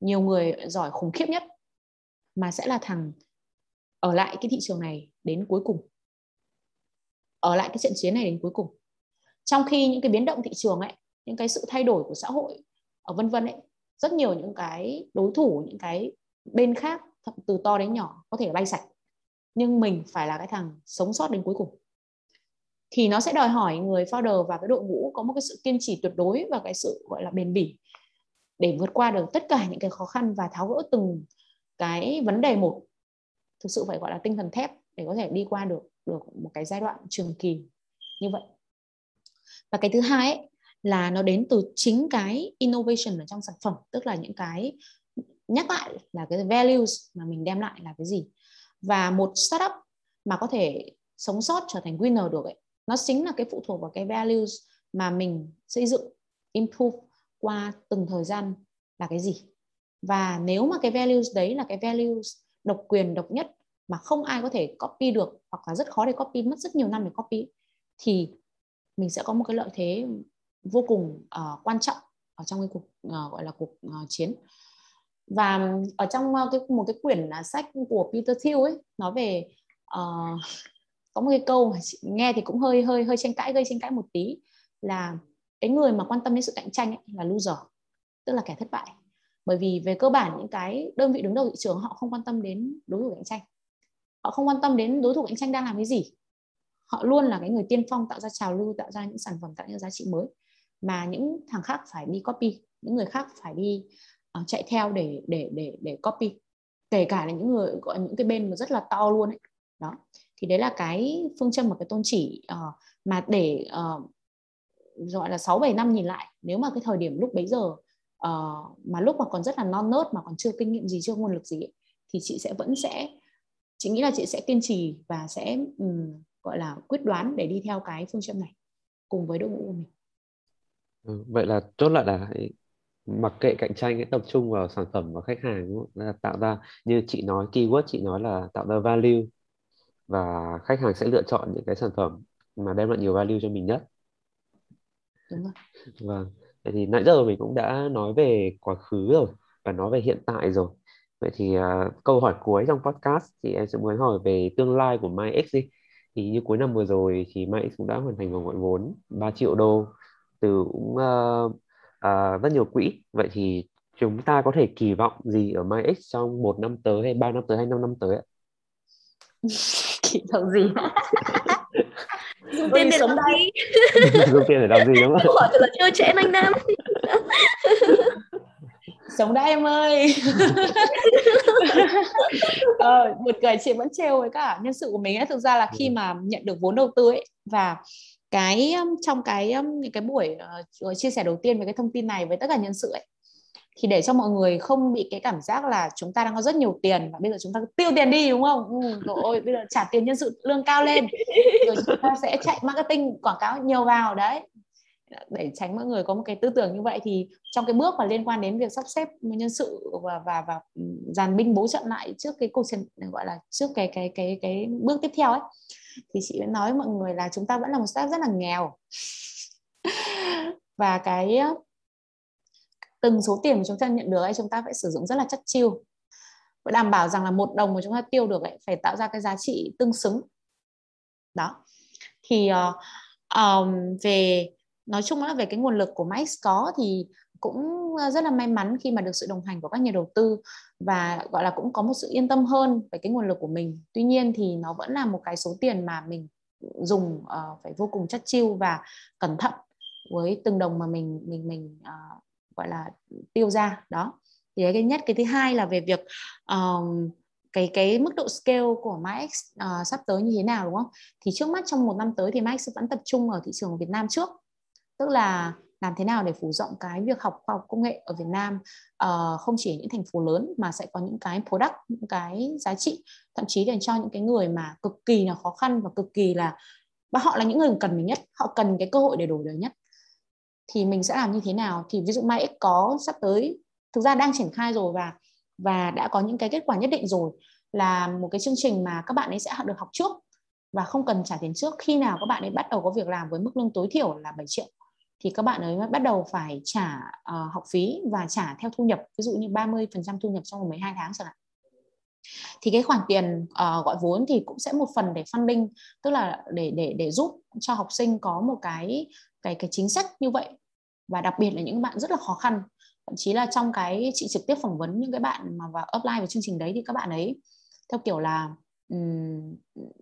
nhiều người giỏi khủng khiếp nhất mà sẽ là thằng ở lại cái thị trường này đến cuối cùng. Ở lại cái trận chiến này đến cuối cùng. Trong khi những cái biến động thị trường ấy, những cái sự thay đổi của xã hội ở vân vân ấy, rất nhiều những cái đối thủ, những cái bên khác từ to đến nhỏ có thể bay sạch. Nhưng mình phải là cái thằng sống sót đến cuối cùng. Thì nó sẽ đòi hỏi người founder và cái đội ngũ có một cái sự kiên trì tuyệt đối và cái sự, gọi là, bền bỉ để vượt qua được tất cả những cái khó khăn và tháo gỡ từng cái vấn đề một thực sự phải gọi là tinh thần thép để có thể đi qua được được một cái giai đoạn trường kỳ như vậy. Và cái thứ hai ấy, là nó đến từ chính cái innovation ở trong sản phẩm tức là những cái nhắc lại là cái values mà mình đem lại là cái gì. Và một startup mà có thể sống sót trở thành winner được ấy nó chính là cái phụ thuộc vào cái values mà mình xây dựng improve qua từng thời gian là cái gì. Và nếu mà cái values đấy là cái values độc quyền độc nhất mà không ai có thể copy được hoặc là rất khó để copy mất rất nhiều năm để copy thì mình sẽ có một cái lợi thế vô cùng uh, quan trọng ở trong cái cuộc uh, gọi là cuộc uh, chiến. Và ở trong uh, cái một cái quyển uh, sách của Peter Thiel ấy nói về uh, có một cái câu mà chị nghe thì cũng hơi hơi hơi tranh cãi gây tranh cãi một tí là cái người mà quan tâm đến sự cạnh tranh ấy, là loser tức là kẻ thất bại bởi vì về cơ bản những cái đơn vị đứng đầu thị trường họ không quan tâm đến đối thủ cạnh tranh. Họ không quan tâm đến đối thủ cạnh tranh đang làm cái gì. Họ luôn là cái người tiên phong tạo ra trào lưu tạo ra những sản phẩm tạo ra giá trị mới. Mà những thằng khác phải đi copy những người khác phải đi uh, chạy theo để để để để copy. Kể cả là những người gọi những cái bên mà rất là to luôn ấy. Đó. Thì đấy là cái phương châm và cái tôn chỉ uh, mà để uh, gọi là 6 7 năm nhìn lại. Nếu mà cái thời điểm lúc bấy giờ uh, mà lúc mà còn rất là non nớt mà còn chưa kinh nghiệm gì chưa nguồn lực gì ấy, thì chị sẽ vẫn sẽ chị nghĩ là chị sẽ kiên trì và sẽ um, gọi là quyết đoán để đi theo cái phương châm này cùng với đội ngũ của mình. Ừ, vậy là chốt lại là mặc kệ cạnh tranh ấy, tập trung vào sản phẩm và khách hàng đúng không? Là tạo ra như chị nói keyword chị nói là tạo ra value và khách hàng sẽ lựa chọn những cái sản phẩm mà đem lại nhiều value cho mình nhất. Đúng rồi. Vâng vậy thì nãy giờ mình cũng đã nói về quá khứ rồi và nói về hiện tại rồi. Vậy thì uh, câu hỏi cuối trong podcast thì em sẽ muốn hỏi về tương lai của MyX đi. Thì như cuối năm vừa rồi thì MyX cũng đã hoàn thành vòng gọi vốn 3 triệu đô từ cũng uh, uh, rất nhiều quỹ. Vậy thì chúng ta có thể kỳ vọng gì ở MyX trong một năm tới hay ba năm tới hay năm năm tới ạ? Kỳ vọng gì? dùng tiền để làm gì dùng tiền để làm gì đúng không? Hỏi thật là chưa trễ anh nam. Sống đã em ơi. Ờ, một cười chị vẫn trêu với cả nhân sự của mình ấy. Thực ra là khi ừ. mà nhận được vốn đầu tư ấy và cái trong cái những cái buổi uh, chia sẻ đầu tiên về cái thông tin này với tất cả nhân sự ấy thì để cho mọi người không bị cái cảm giác là chúng ta đang có rất nhiều tiền và bây giờ chúng ta tiêu tiền đi đúng không? Ừ, rồi ôi bây giờ trả tiền nhân sự lương cao lên rồi chúng ta sẽ chạy marketing quảng cáo nhiều vào đấy để tránh mọi người có một cái tư tưởng như vậy thì trong cái bước mà liên quan đến việc sắp xếp nhân sự và và và ừ, dàn binh bố trận lại trước cái cuộc chiến gọi là trước cái cái cái cái bước tiếp theo ấy thì chị nói với mọi người là chúng ta vẫn là một staff rất là nghèo và cái từng số tiền mà chúng ta nhận được ấy chúng ta phải sử dụng rất là chất chiêu. Phải đảm bảo rằng là một đồng mà chúng ta tiêu được ấy phải tạo ra cái giá trị tương xứng. Đó. Thì uh, um, về nói chung là về cái nguồn lực của Max có thì cũng ờ, rất là may mắn khi mà được sự đồng hành của các nhà đầu tư và gọi là cũng có một sự yên tâm hơn về cái nguồn lực của mình. Tuy nhiên thì nó vẫn là một cái số tiền mà mình dùng uh, phải vô cùng chất chiêu và cẩn thận với từng đồng mà mình mình mình uh, gọi là tiêu ra đó. Thì cái nhất cái thứ hai là về việc um, cái cái mức độ scale của Max uh, sắp tới như thế nào đúng không? Thì trước mắt trong một năm tới thì Max vẫn tập trung ở thị trường Việt Nam trước, tức là làm thế nào để phủ rộng cái việc học khoa học công nghệ ở Việt Nam uh, không chỉ những thành phố lớn mà sẽ có những cái product những cái giá trị thậm chí dành cho những cái người mà cực kỳ là khó khăn và cực kỳ là và họ là những người cần mình nhất họ cần cái cơ hội để đổi đời nhất thì mình sẽ làm như thế nào? Thì ví dụ MyX có sắp tới thực ra đang triển khai rồi và và đã có những cái kết quả nhất định rồi là một cái chương trình mà các bạn ấy sẽ được học trước và không cần trả tiền trước. Khi nào các bạn ấy bắt đầu có việc làm với mức lương tối thiểu là 7 triệu thì các bạn ấy mới bắt đầu phải trả uh, học phí và trả theo thu nhập ví dụ như 30% thu nhập trong 12 tháng chẳng hạn. Thì cái khoản tiền uh, gọi vốn thì cũng sẽ một phần để funding tức là để để để giúp cho học sinh có một cái cái cái chính sách như vậy. Và đặc biệt là những bạn rất là khó khăn. Thậm chí là trong cái chị trực tiếp phỏng vấn những cái bạn mà vào apply vào chương trình đấy thì các bạn ấy theo kiểu là um,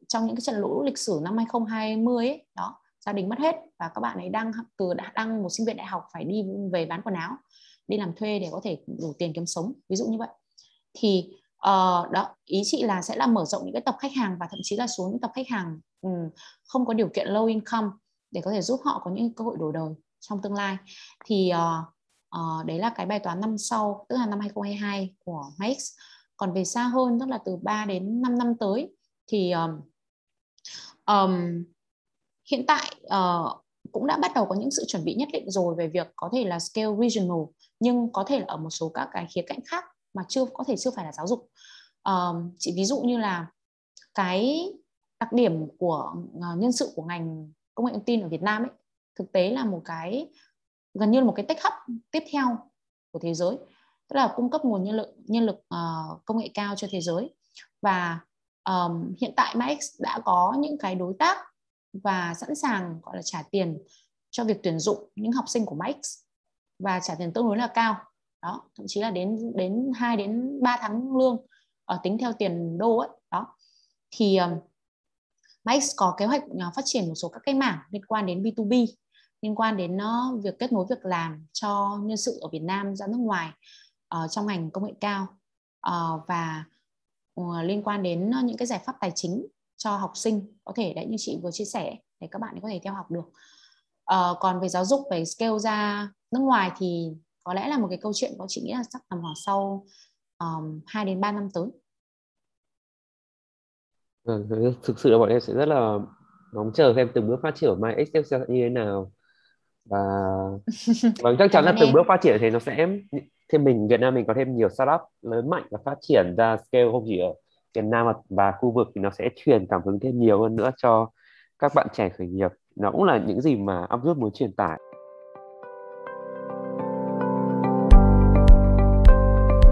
trong những cái trận lũ lịch sử năm 2020 ấy, đó gia đình mất hết và các bạn ấy đang từ đã đang một sinh viên đại học phải đi về bán quần áo đi làm thuê để có thể đủ tiền kiếm sống ví dụ như vậy. Thì uh, đó ý chị là sẽ là mở rộng những cái tập khách hàng và thậm chí là xuống những tập khách hàng um, không có điều kiện low income để có thể giúp họ có những cơ hội đổi đời trong tương lai. Thì uh, uh, đấy là cái bài toán năm sau tức là năm 2022 của Max. Còn về xa hơn tức là từ 3 đến 5 năm tới thì um, um, hiện tại uh, cũng đã bắt đầu có những sự chuẩn bị nhất định rồi về việc có thể là scale regional nhưng có thể là ở một số các cái khía cạnh khác mà chưa có thể chưa phải là giáo dục. Um, chỉ ví dụ như là cái đặc điểm của uh, nhân sự của ngành công nghệ thông tin ở Việt Nam ấy thực tế là một cái gần như là một cái tech hub tiếp theo của thế giới. Tức là cung cấp nguồn nhân lực nhân lực uh, công nghệ cao cho thế giới. Và um, hiện tại Max đã có những cái đối tác và sẵn sàng gọi là trả tiền cho việc tuyển dụng những học sinh của Max. Và trả tiền tương đối là cao. Đó thậm chí là đến đến 2 đến 3 tháng lương ở tính theo tiền đô ấy. Đó. Thì um, Max có kế hoạch uh, phát triển một số các cái mảng liên quan đến B2B liên quan đến uh, việc kết nối việc làm cho nhân sự ở Việt Nam ra nước ngoài uh, trong ngành công nghệ cao uh, và uh, liên quan đến uh, những cái giải pháp tài chính cho học sinh. Có thể đấy như chị vừa chia sẻ để các bạn có thể theo học được. Uh, còn về giáo dục về scale ra nước ngoài thì có lẽ là một cái câu chuyện của chị nghĩ là chắc tầm khoảng sau um, 2 đến 3 năm tới. Vâng, thực sự là bọn em sẽ rất là ngóng chờ xem từng bước phát triển của MyXL sẽ như thế nào. Và vâng chắc chắn là từng bước phát triển thì nó sẽ thêm mình Việt Nam mình có thêm nhiều startup lớn mạnh và phát triển ra scale không chỉ ở Việt Nam và khu vực thì nó sẽ truyền cảm hứng thêm nhiều hơn nữa cho các bạn trẻ khởi nghiệp. Nó cũng là những gì mà Uproot muốn truyền tải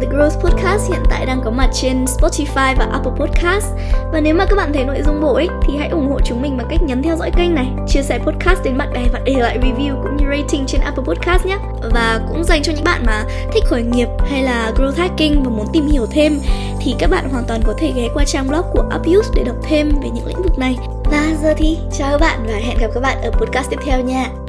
The Growth Podcast hiện tại đang có mặt trên Spotify và Apple Podcast. Và nếu mà các bạn thấy nội dung bổ ích thì hãy ủng hộ chúng mình bằng cách nhấn theo dõi kênh này, chia sẻ podcast đến bạn bè và để lại review cũng như rating trên Apple Podcast nhé. Và cũng dành cho những bạn mà thích khởi nghiệp hay là growth hacking và muốn tìm hiểu thêm thì các bạn hoàn toàn có thể ghé qua trang blog của Upuse để đọc thêm về những lĩnh vực này. Và giờ thì chào các bạn và hẹn gặp các bạn ở podcast tiếp theo nha.